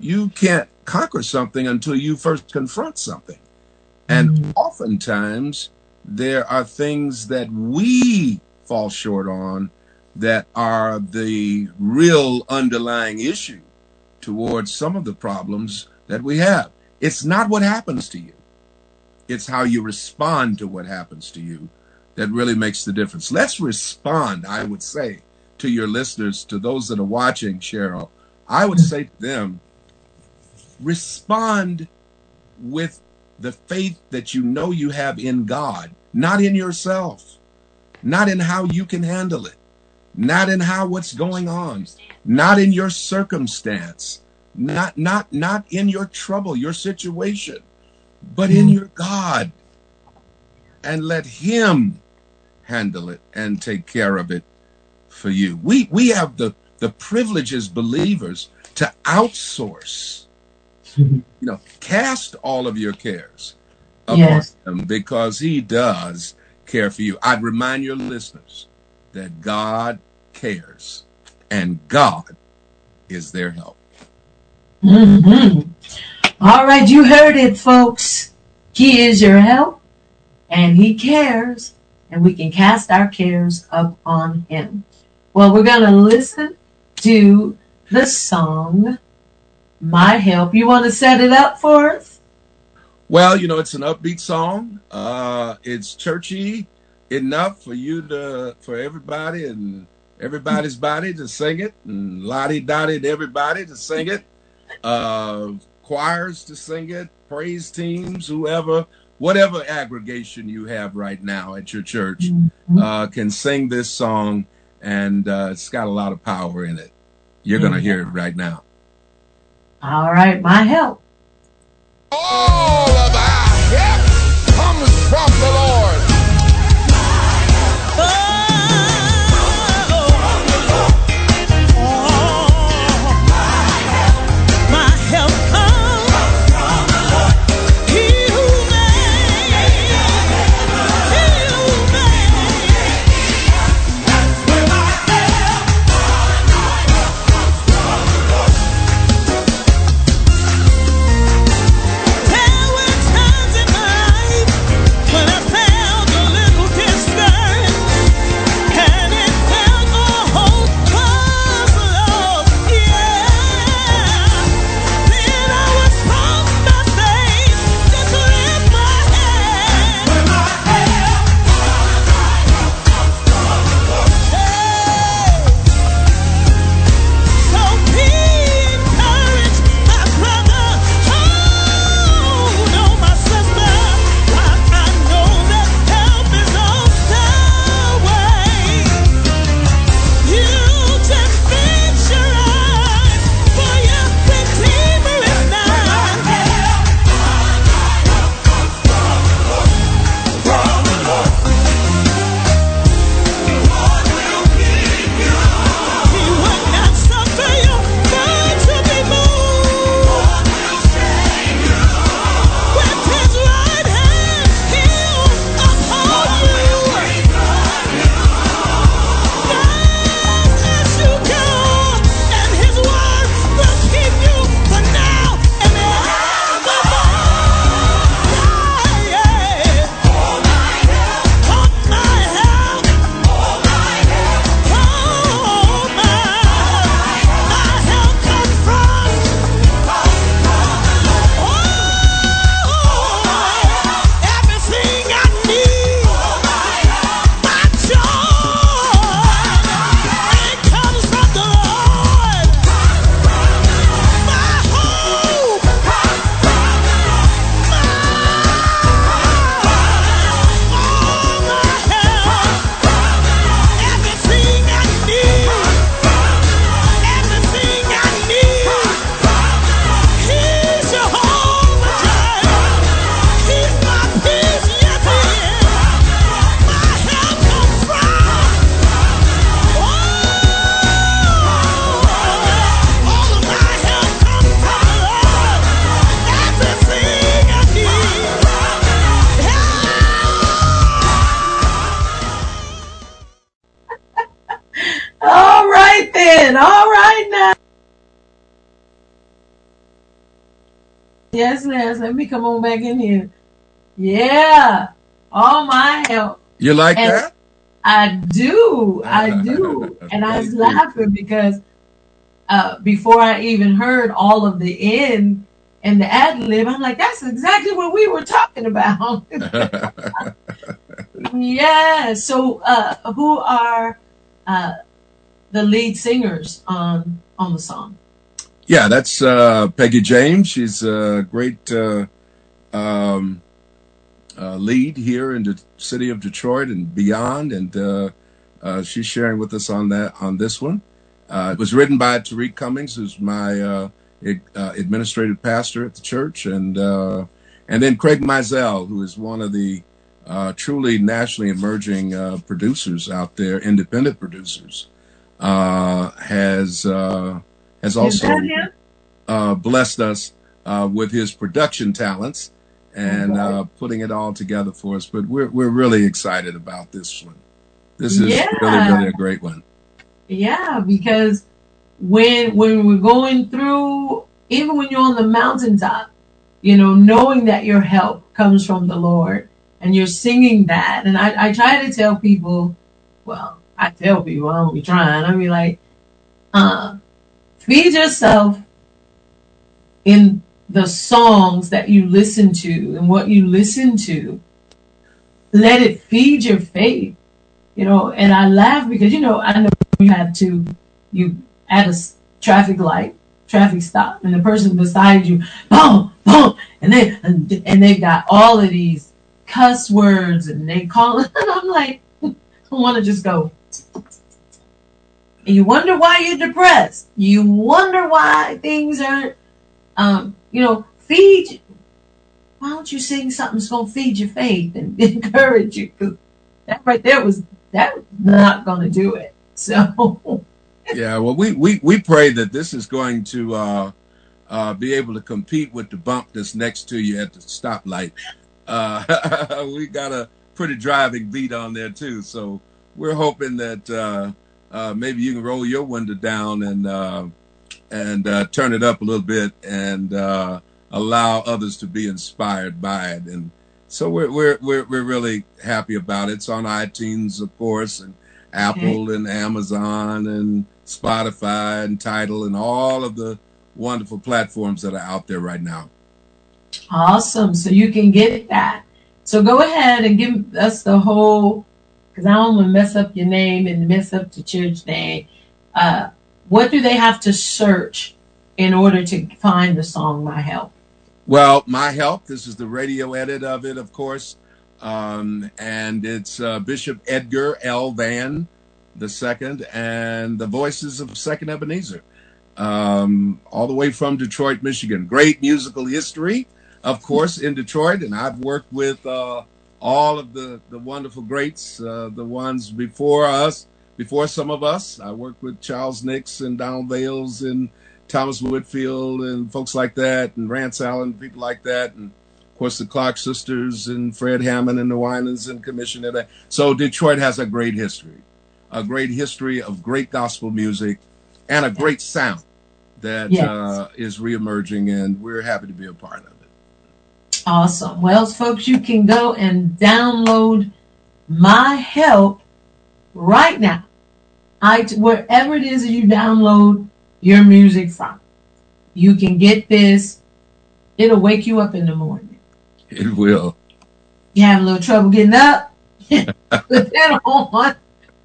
you can't conquer something until you first confront something. And oftentimes, there are things that we fall short on that are the real underlying issue towards some of the problems that we have. It's not what happens to you, it's how you respond to what happens to you that really makes the difference. Let's respond, I would say, to your listeners, to those that are watching, Cheryl. I would say to them, respond with the faith that you know you have in God, not in yourself, not in how you can handle it, not in how what's going on, not in your circumstance, not not not in your trouble, your situation, but in mm. your God. And let him handle it and take care of it for you. We we have the the privilege as believers to outsource you know, cast all of your cares upon Yes. him because he does care for you. I'd remind your listeners that God cares and God is their help. hmm All right, you heard it, folks. He is your help, and He cares, and we can cast our cares up on Him. Well, we're going to listen to the song, My Help. You want to set it up for us? Well, you know, it's an upbeat song. Uh, it's churchy enough for you to, for everybody and everybody's body to sing it, and lottie dottie to everybody to sing it, uh, choirs to sing it, praise teams, whoever, whatever aggregation you have right now at your church, uh, can sing this song, and uh, it's got a lot of power in it. You're going to hear it right now. All right, My Help. All of our help comes from the Lord. Come on back in here. Yeah. All my help. You like And that? I do. I do. and I was laughing because uh, before I even heard all of the end and the ad lib, I'm like, that's exactly what we were talking about. yeah. So, uh, who are uh, the lead singers on on the song? Yeah, that's uh, Peggy James. She's a great uh, um, uh, lead here in the city of Detroit and beyond, and uh, uh, she's sharing with us on that on this one. Uh, it was written by Tariq Cummings, who's my uh, uh, administrative pastor at the church, and uh, and then Craig Mizell, who is one of the uh, truly nationally emerging uh, producers out there, independent producers, uh, has uh, has also uh, blessed us uh, with his production talents and uh, putting it all together for us. But we're we're really excited about this one. This is Yeah. really, really a great one. Yeah, because when when we're going through, even when you're on the mountaintop, you know, knowing that your help comes from the Lord, and you're singing that, and I, I try to tell people, well, I tell people I don't be trying. I be like, uh, feed yourself in the songs that you listen to and what you listen to. Let it feed your faith you know, and I laugh because, you know, I know you have to, you at a traffic light, traffic stop, and the person beside you, boom, boom, and they, and, they've got all of these cuss words and they call it, and I'm like, I want to just go. You wonder why you're depressed. You wonder why things aren't, um, you know, feed, why don't you sing something that's going to feed your faith and encourage you? 'Cause that right there was, that was not going to do it. So, Yeah, well, we, we, we pray that this is going to uh, uh, be able to compete with the bump that's next to you at the stoplight. Uh, we got a pretty driving beat on there too, so we're hoping that uh, uh, maybe you can roll your window down and uh, and uh, turn it up a little bit and uh, allow others to be inspired by it. And so we're we're we're, we're really happy about it. It's on iTunes, of course, and Apple and Amazon and Spotify and Tidal and all of the wonderful platforms that are out there right now. awesome. So you can get that. So go ahead and give us the whole, because I don't want to mess up your name and mess up the church name. Uh, what do they have to search in order to find the song My Help? Well, my help. This is the radio edit of it, of course, um, and it's uh, Bishop Edgar L. Vann the second, and the voices of Second Ebenezer, um, all the way from Detroit, Michigan. Great musical history, of course, in Detroit, and I've worked with uh, all of the the wonderful greats, uh, the ones before us, before some of us. I worked with Charles Nicks and Donald Vails and Thomas Whitfield and folks like that, and Rance Allen, people like that, and of course the Clark sisters and Fred Hammond and the Winans and Commissioned. So Detroit has a great history, a great history of great gospel music, and a great sound that Yes. uh, is reemerging, and we're happy to be a part of it. Awesome. Well, folks, you can go and download My Help right now. I wherever it is that you download your music from, you can get this. It'll wake you up in the morning. It will. You have a little trouble getting up, put that on.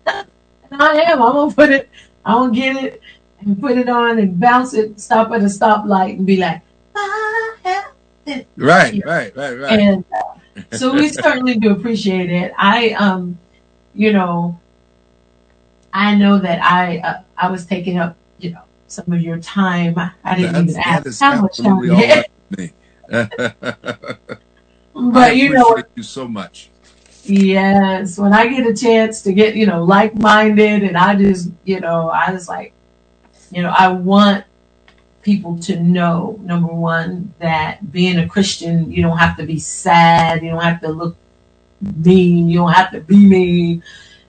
And I am. I'm gonna put it. I'm gonna get it and put it on and bounce it. Stop at a stoplight and be like, "My help." Right, right, right, right. And uh, so we certainly do appreciate it. I, um, you know, I know that I, uh, I was taking up, you know, some of your time. I, didn't That's- even ask how much time absolutely all had. right with me. But you know, you so much. yes, when I get a chance to get, you know, like-minded and I just, you know, I was like, you know, I want people to know, number one, that being a Christian, you don't have to be sad. You don't have to look mean. You don't have to be mean.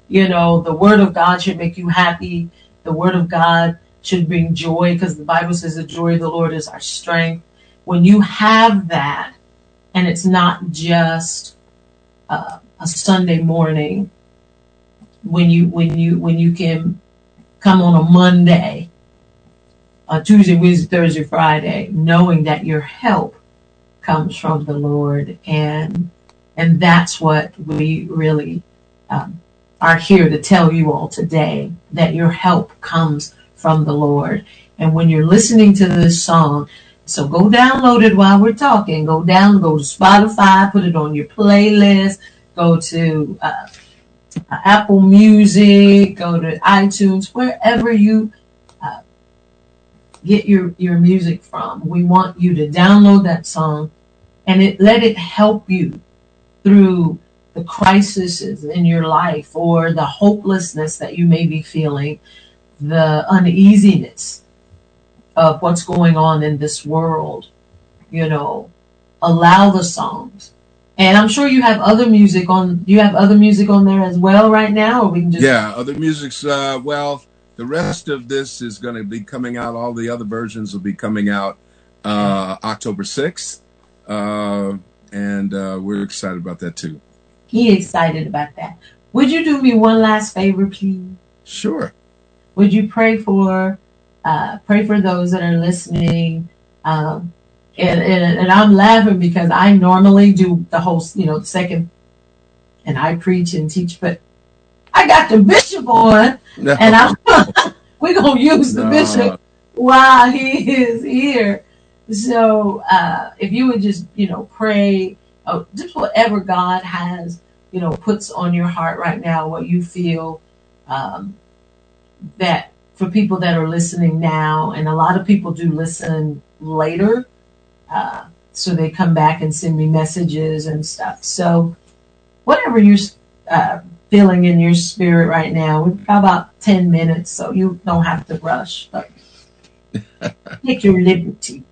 You know, the word of God should make you happy. The word of God should bring joy because the Bible says the joy of the Lord is our strength. When you have that, and it's not just uh, a Sunday morning, when you when you when you can come on a Monday, a Tuesday, Wednesday, Thursday, Friday, knowing that your help comes from the Lord, and and that's what we really um, are here to tell you all today that your help comes from the Lord. And when you're listening to this song, so go download it while we're talking. Go down, go to Spotify, put it on your playlist. Go to uh, Apple Music, go to iTunes, wherever you uh, get your your music from. We want you to download that song and it let it help you through the crises in your life or the hopelessness that you may be feeling, the uneasiness of what's going on in this world. You know, allow the songs And I'm sure you have other music on. You have other music on there as well right now, or we can just Yeah, other music's uh well, the rest of this is going to be coming out. All the other versions will be coming out uh October 6th. Uh and uh we're excited about that too. He excited about that. Would you do me one last favor, please? Sure. Would you pray for uh, pray for those that are listening? Um, and, and and I'm laughing because I normally do the whole you know second, and I preach and teach, but I got the bishop on, No. and I'm we're gonna use the No. bishop while he is here. So uh, if you would just you know pray, uh, just whatever God has you know puts on your heart right now, what you feel um, that for people that are listening now, and a lot of people do listen later, uh, so they come back and send me messages and stuff. So whatever you're uh, feeling in your spirit right now, we've got about ten minutes, so you don't have to rush, but take your liberty.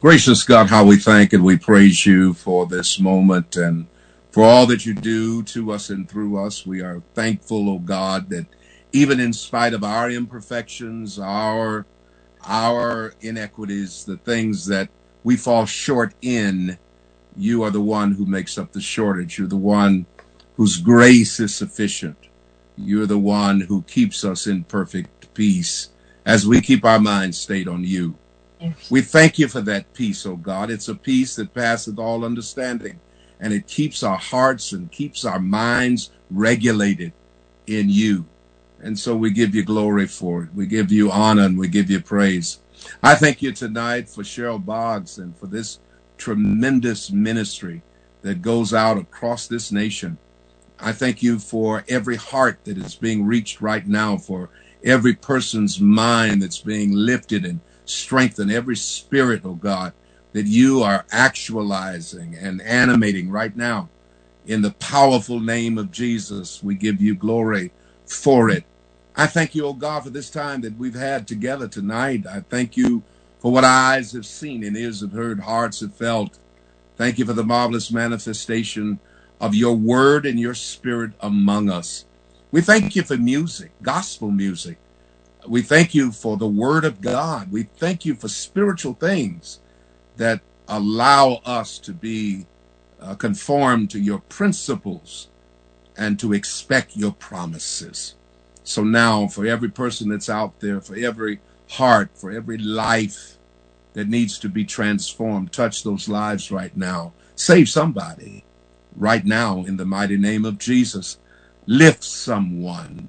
Gracious God, how we thank and we praise you for this moment and for all that you do to us and through us. We are thankful, oh God, that even in spite of our imperfections, our our inequities, the things that we fall short in, you are the one who makes up the shortage. You're the one whose grace is sufficient. You're the one who keeps us in perfect peace as we keep our minds stayed on you. We thank you for that peace, O God. It's a peace that passeth all understanding, and it keeps our hearts and keeps our minds regulated in you. And so we give you glory for it. We give you honor and we give you praise. I thank you tonight for Cheryl Boggs and for this tremendous ministry that goes out across this nation. I thank you for every heart that is being reached right now, for every person's mind that's being lifted and strengthened, every spirit, oh God, that you are actualizing and animating right now. In the powerful name of Jesus, we give you glory for it. I thank you, oh God, for this time that we've had together tonight. I thank you for what eyes have seen and ears have heard, hearts have felt. Thank you for the marvelous manifestation of your word and your spirit among us. We thank you for music, gospel music. We thank you for the word of God. We thank you for spiritual things that allow us to be uh, conformed to your principles and to expect your promises. So now, for every person that's out there, for every heart, for every life that needs to be transformed, touch those lives right now. Save somebody right now in the mighty name of Jesus. Lift someone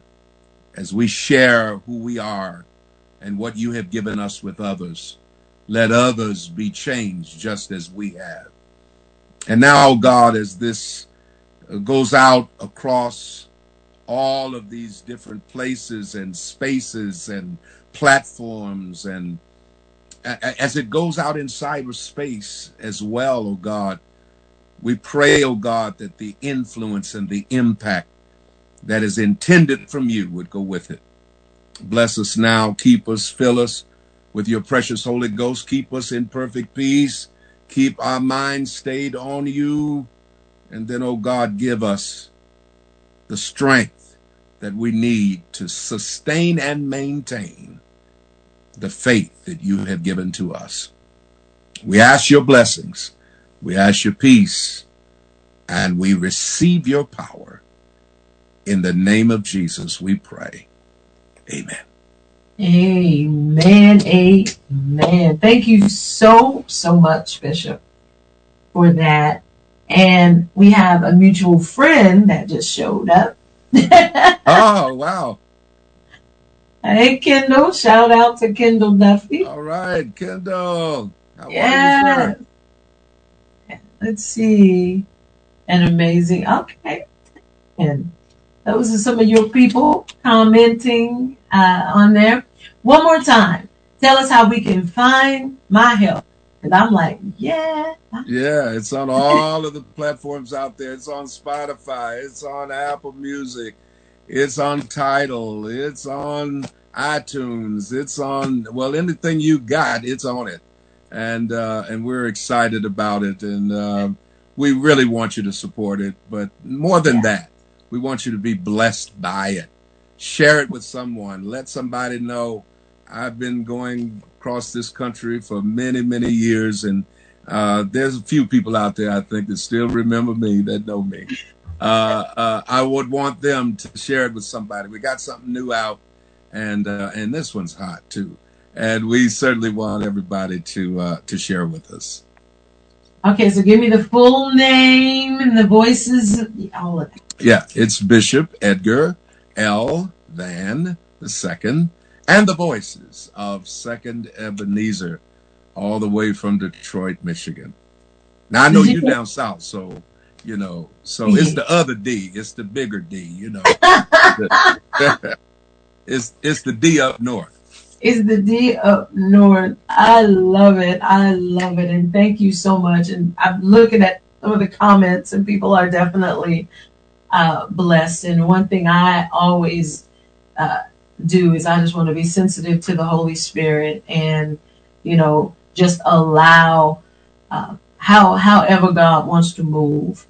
as we share who we are and what you have given us with others. Let others be changed just as we have. And now, God, as this uh, goes out across all of these different places and spaces and platforms and as it goes out in cyberspace as well, oh God, we pray, oh God, that the influence and the impact that is intended from you would go with it. Bless us now, keep us, fill us with your precious Holy Ghost, keep us in perfect peace, keep our minds stayed on you, and then, oh God, give us the strength that we need to sustain and maintain the faith that you have given to us. We ask your blessings, we ask your peace, and we receive your power. In the name of Jesus, we pray. Amen. Amen. Amen. Thank you so, so much, Bishop, for that. And we have a mutual friend that just showed up. Oh, wow. Hey, Kendall. Shout out to Kendall Duffy. All right, Kendall. How are you, Yeah. Let's see. An amazing. Okay. And those are some of your people commenting uh, on there. One more time. Tell us how we can find my help. And I'm like, yeah. Yeah, it's on all of the platforms out there. It's on Spotify. It's on Apple Music. It's on Tidal. It's on iTunes. It's on well, anything you got, it's on it, and uh, and we're excited about it. And uh, we really want you to support it. But more than that, we want you to be blessed by it. Share it with someone. Let somebody know. I've been going across this country for many, many years, and uh, there's a few people out there I think that still remember me that know me. Uh, uh, I would want them to share it with somebody. We got something new out, and uh, and this one's hot too, and we certainly want everybody to uh, to share with us. Okay, so give me the full name and the voices, all of that. Yeah, it's Bishop Edgar L. Vann the second, and the voices of Second Ebenezer, all the way from Detroit, Michigan. Now I know you down south, so you know, so it's the other D, it's the bigger D, you know. it's it's the D up north. Is the D up north. I love it. I love it. And thank you so much. And I'm looking at some of the comments, and people are definitely uh, blessed. And one thing I always uh, do is I just want to be sensitive to the Holy Spirit and, you know, just allow uh, how however God wants to move.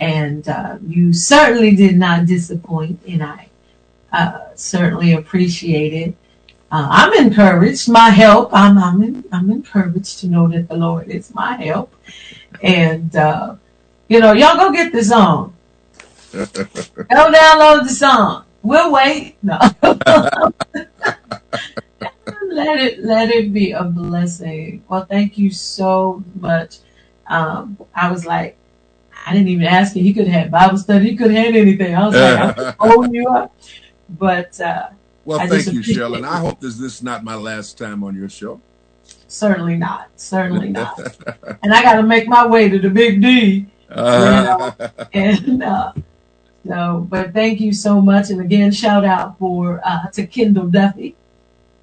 And uh, you certainly did not disappoint, and I uh, certainly appreciate it. Uh, I'm encouraged. My help. I'm I'm in, I'm encouraged to know that the Lord is my help, and uh, you know, y'all go get the song. Go download the song. We'll wait. No. let it let it be a blessing. Well, thank you so much. Um, I was like, I didn't even ask you. He could have had Bible study. He could have had anything. I was like, I'm holding you up. But uh, Well, I thank you, Shell, and. I hope this this is not my last time on your show. certainly not. Certainly not. and I got to make my way to the big D. Uh, and uh, so, but thank you so much. And again, shout out for uh, to Kendall Duffy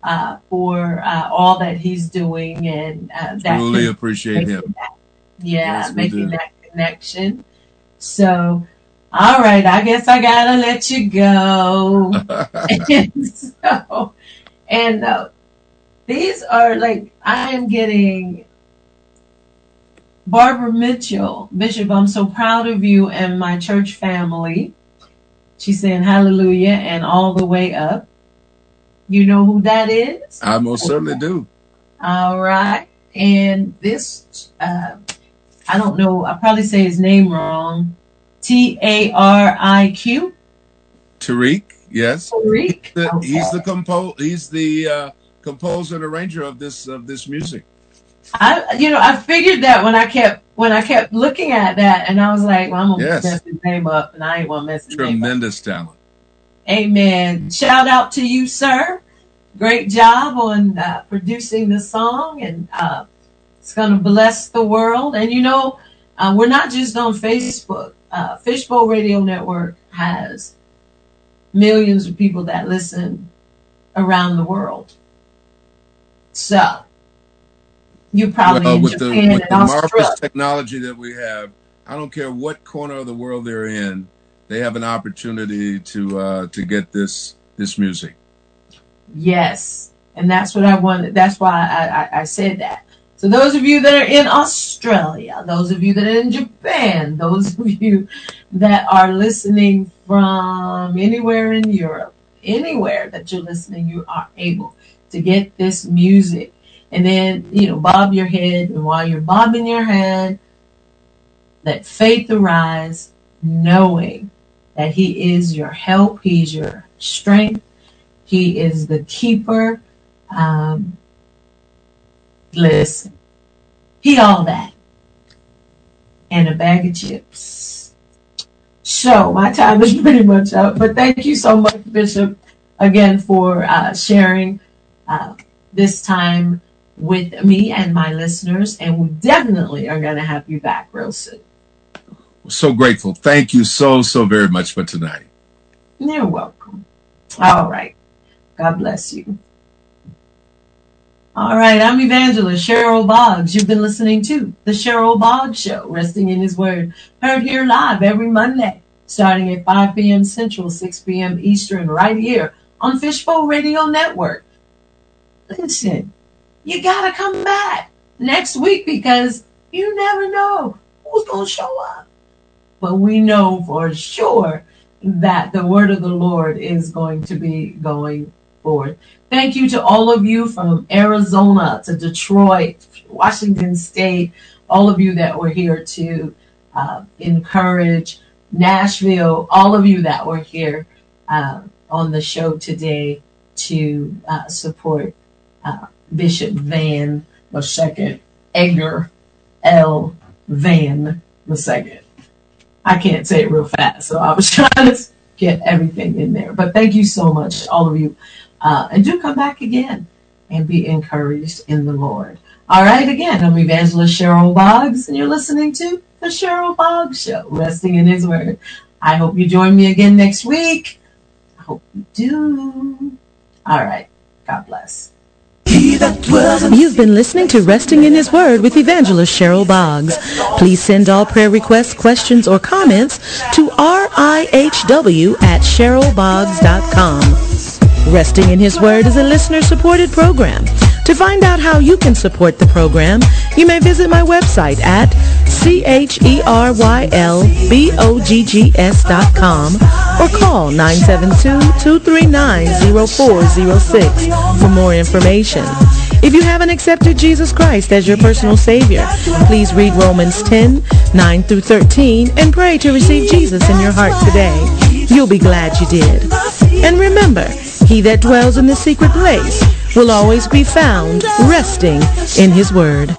uh, for uh, all that he's doing and uh, that Truly appreciate him. yeah, Yes, making that connection. So, all right, I guess I gotta let you go. and so, and uh, these are like I am getting Barbara Mitchell, Bishop. I'm so proud of you and my church family. She's saying hallelujah and all the way up. You know who that is? I most certainly do. All right. And this, uh, I don't know, I probably say his name wrong. T A R I Q. Tariq, yes. Tariq. The- He's the compo- He's the uh, composer and arranger of this of this music. I, you know, I figured that when I kept when I kept looking at that, and I was like, well, I'm gonna Yes. mess his name up, and I ain't gonna mess his name up. Tremendous talent. Amen. Shout out to you, sir. Great job on uh, producing the song, and uh, it's going to bless the world. And you know, uh, we're not just on Facebook. Uh, Fishbowl Radio Network has millions of people that listen around the world. So you probably well, in with the with the marvelous technology that we have, I don't care what corner of the world they're in, they have an opportunity to uh, to get this this music. Yes, and that's what I wanted. That's why I, I, I said that. So those of you that are in Australia, those of you that are in Japan, those of you that are listening from anywhere in Europe, anywhere that you're listening, you are able to get this music. And then, you know, bob your head. And while you're bobbing your head, let faith arise, knowing that He is your help, He's your strength, He is the keeper. Um, listen, He all that. And a bag of chips. So my time is pretty much up, but thank you so much, Bishop, again for uh, sharing uh, this time with me and my listeners. And we definitely are going to have you back real soon. So grateful. Thank you so so very much for tonight. You're welcome. All right. God bless you. All right. I'm Evangelist Cheryl Boggs. You've been listening to The Cheryl Boggs Show, Resting in His Word, heard here live every Monday, starting at 5 p.m. Central, 6 p.m. Eastern, right here on Fishbowl Radio Network. Listen, you got to come back next week because you never know who's to show up? But we know for sure that the word of the Lord is going to be going forth. Thank you to all of you from Arizona to Detroit, Washington State, all of you that were here to uh, encourage Nashville, all of you that were here uh, on the show today to uh, support uh, Bishop Vann II, Edgar L. Vann II. I can't say it real fast, so I was trying to get everything in there. But thank you so much, all of you. Uh, and do come back again and be encouraged in the Lord. All right, again, I'm Evangelist Cheryl Boggs, and you're listening to The Cheryl Boggs Show, resting in His Word. I hope you join me again next week. I hope you do. All right, God bless. You've been listening to Resting in His Word with Evangelist Cheryl Boggs. Please send all prayer requests, questions, or comments to rihw at cherylboggs.com. Resting in His Word is a listener-supported program. To find out how you can support the program, you may visit my website at C-H-E-R-Y-L-B-O-G-G-S dot com or call 972-239-0406 for more information. If you haven't accepted Jesus Christ as your personal Savior, please read Romans 10, 9 through 13 and pray to receive Jesus in your heart today. You'll be glad you did. And remember, he that dwells in the secret place will always be found resting in his word.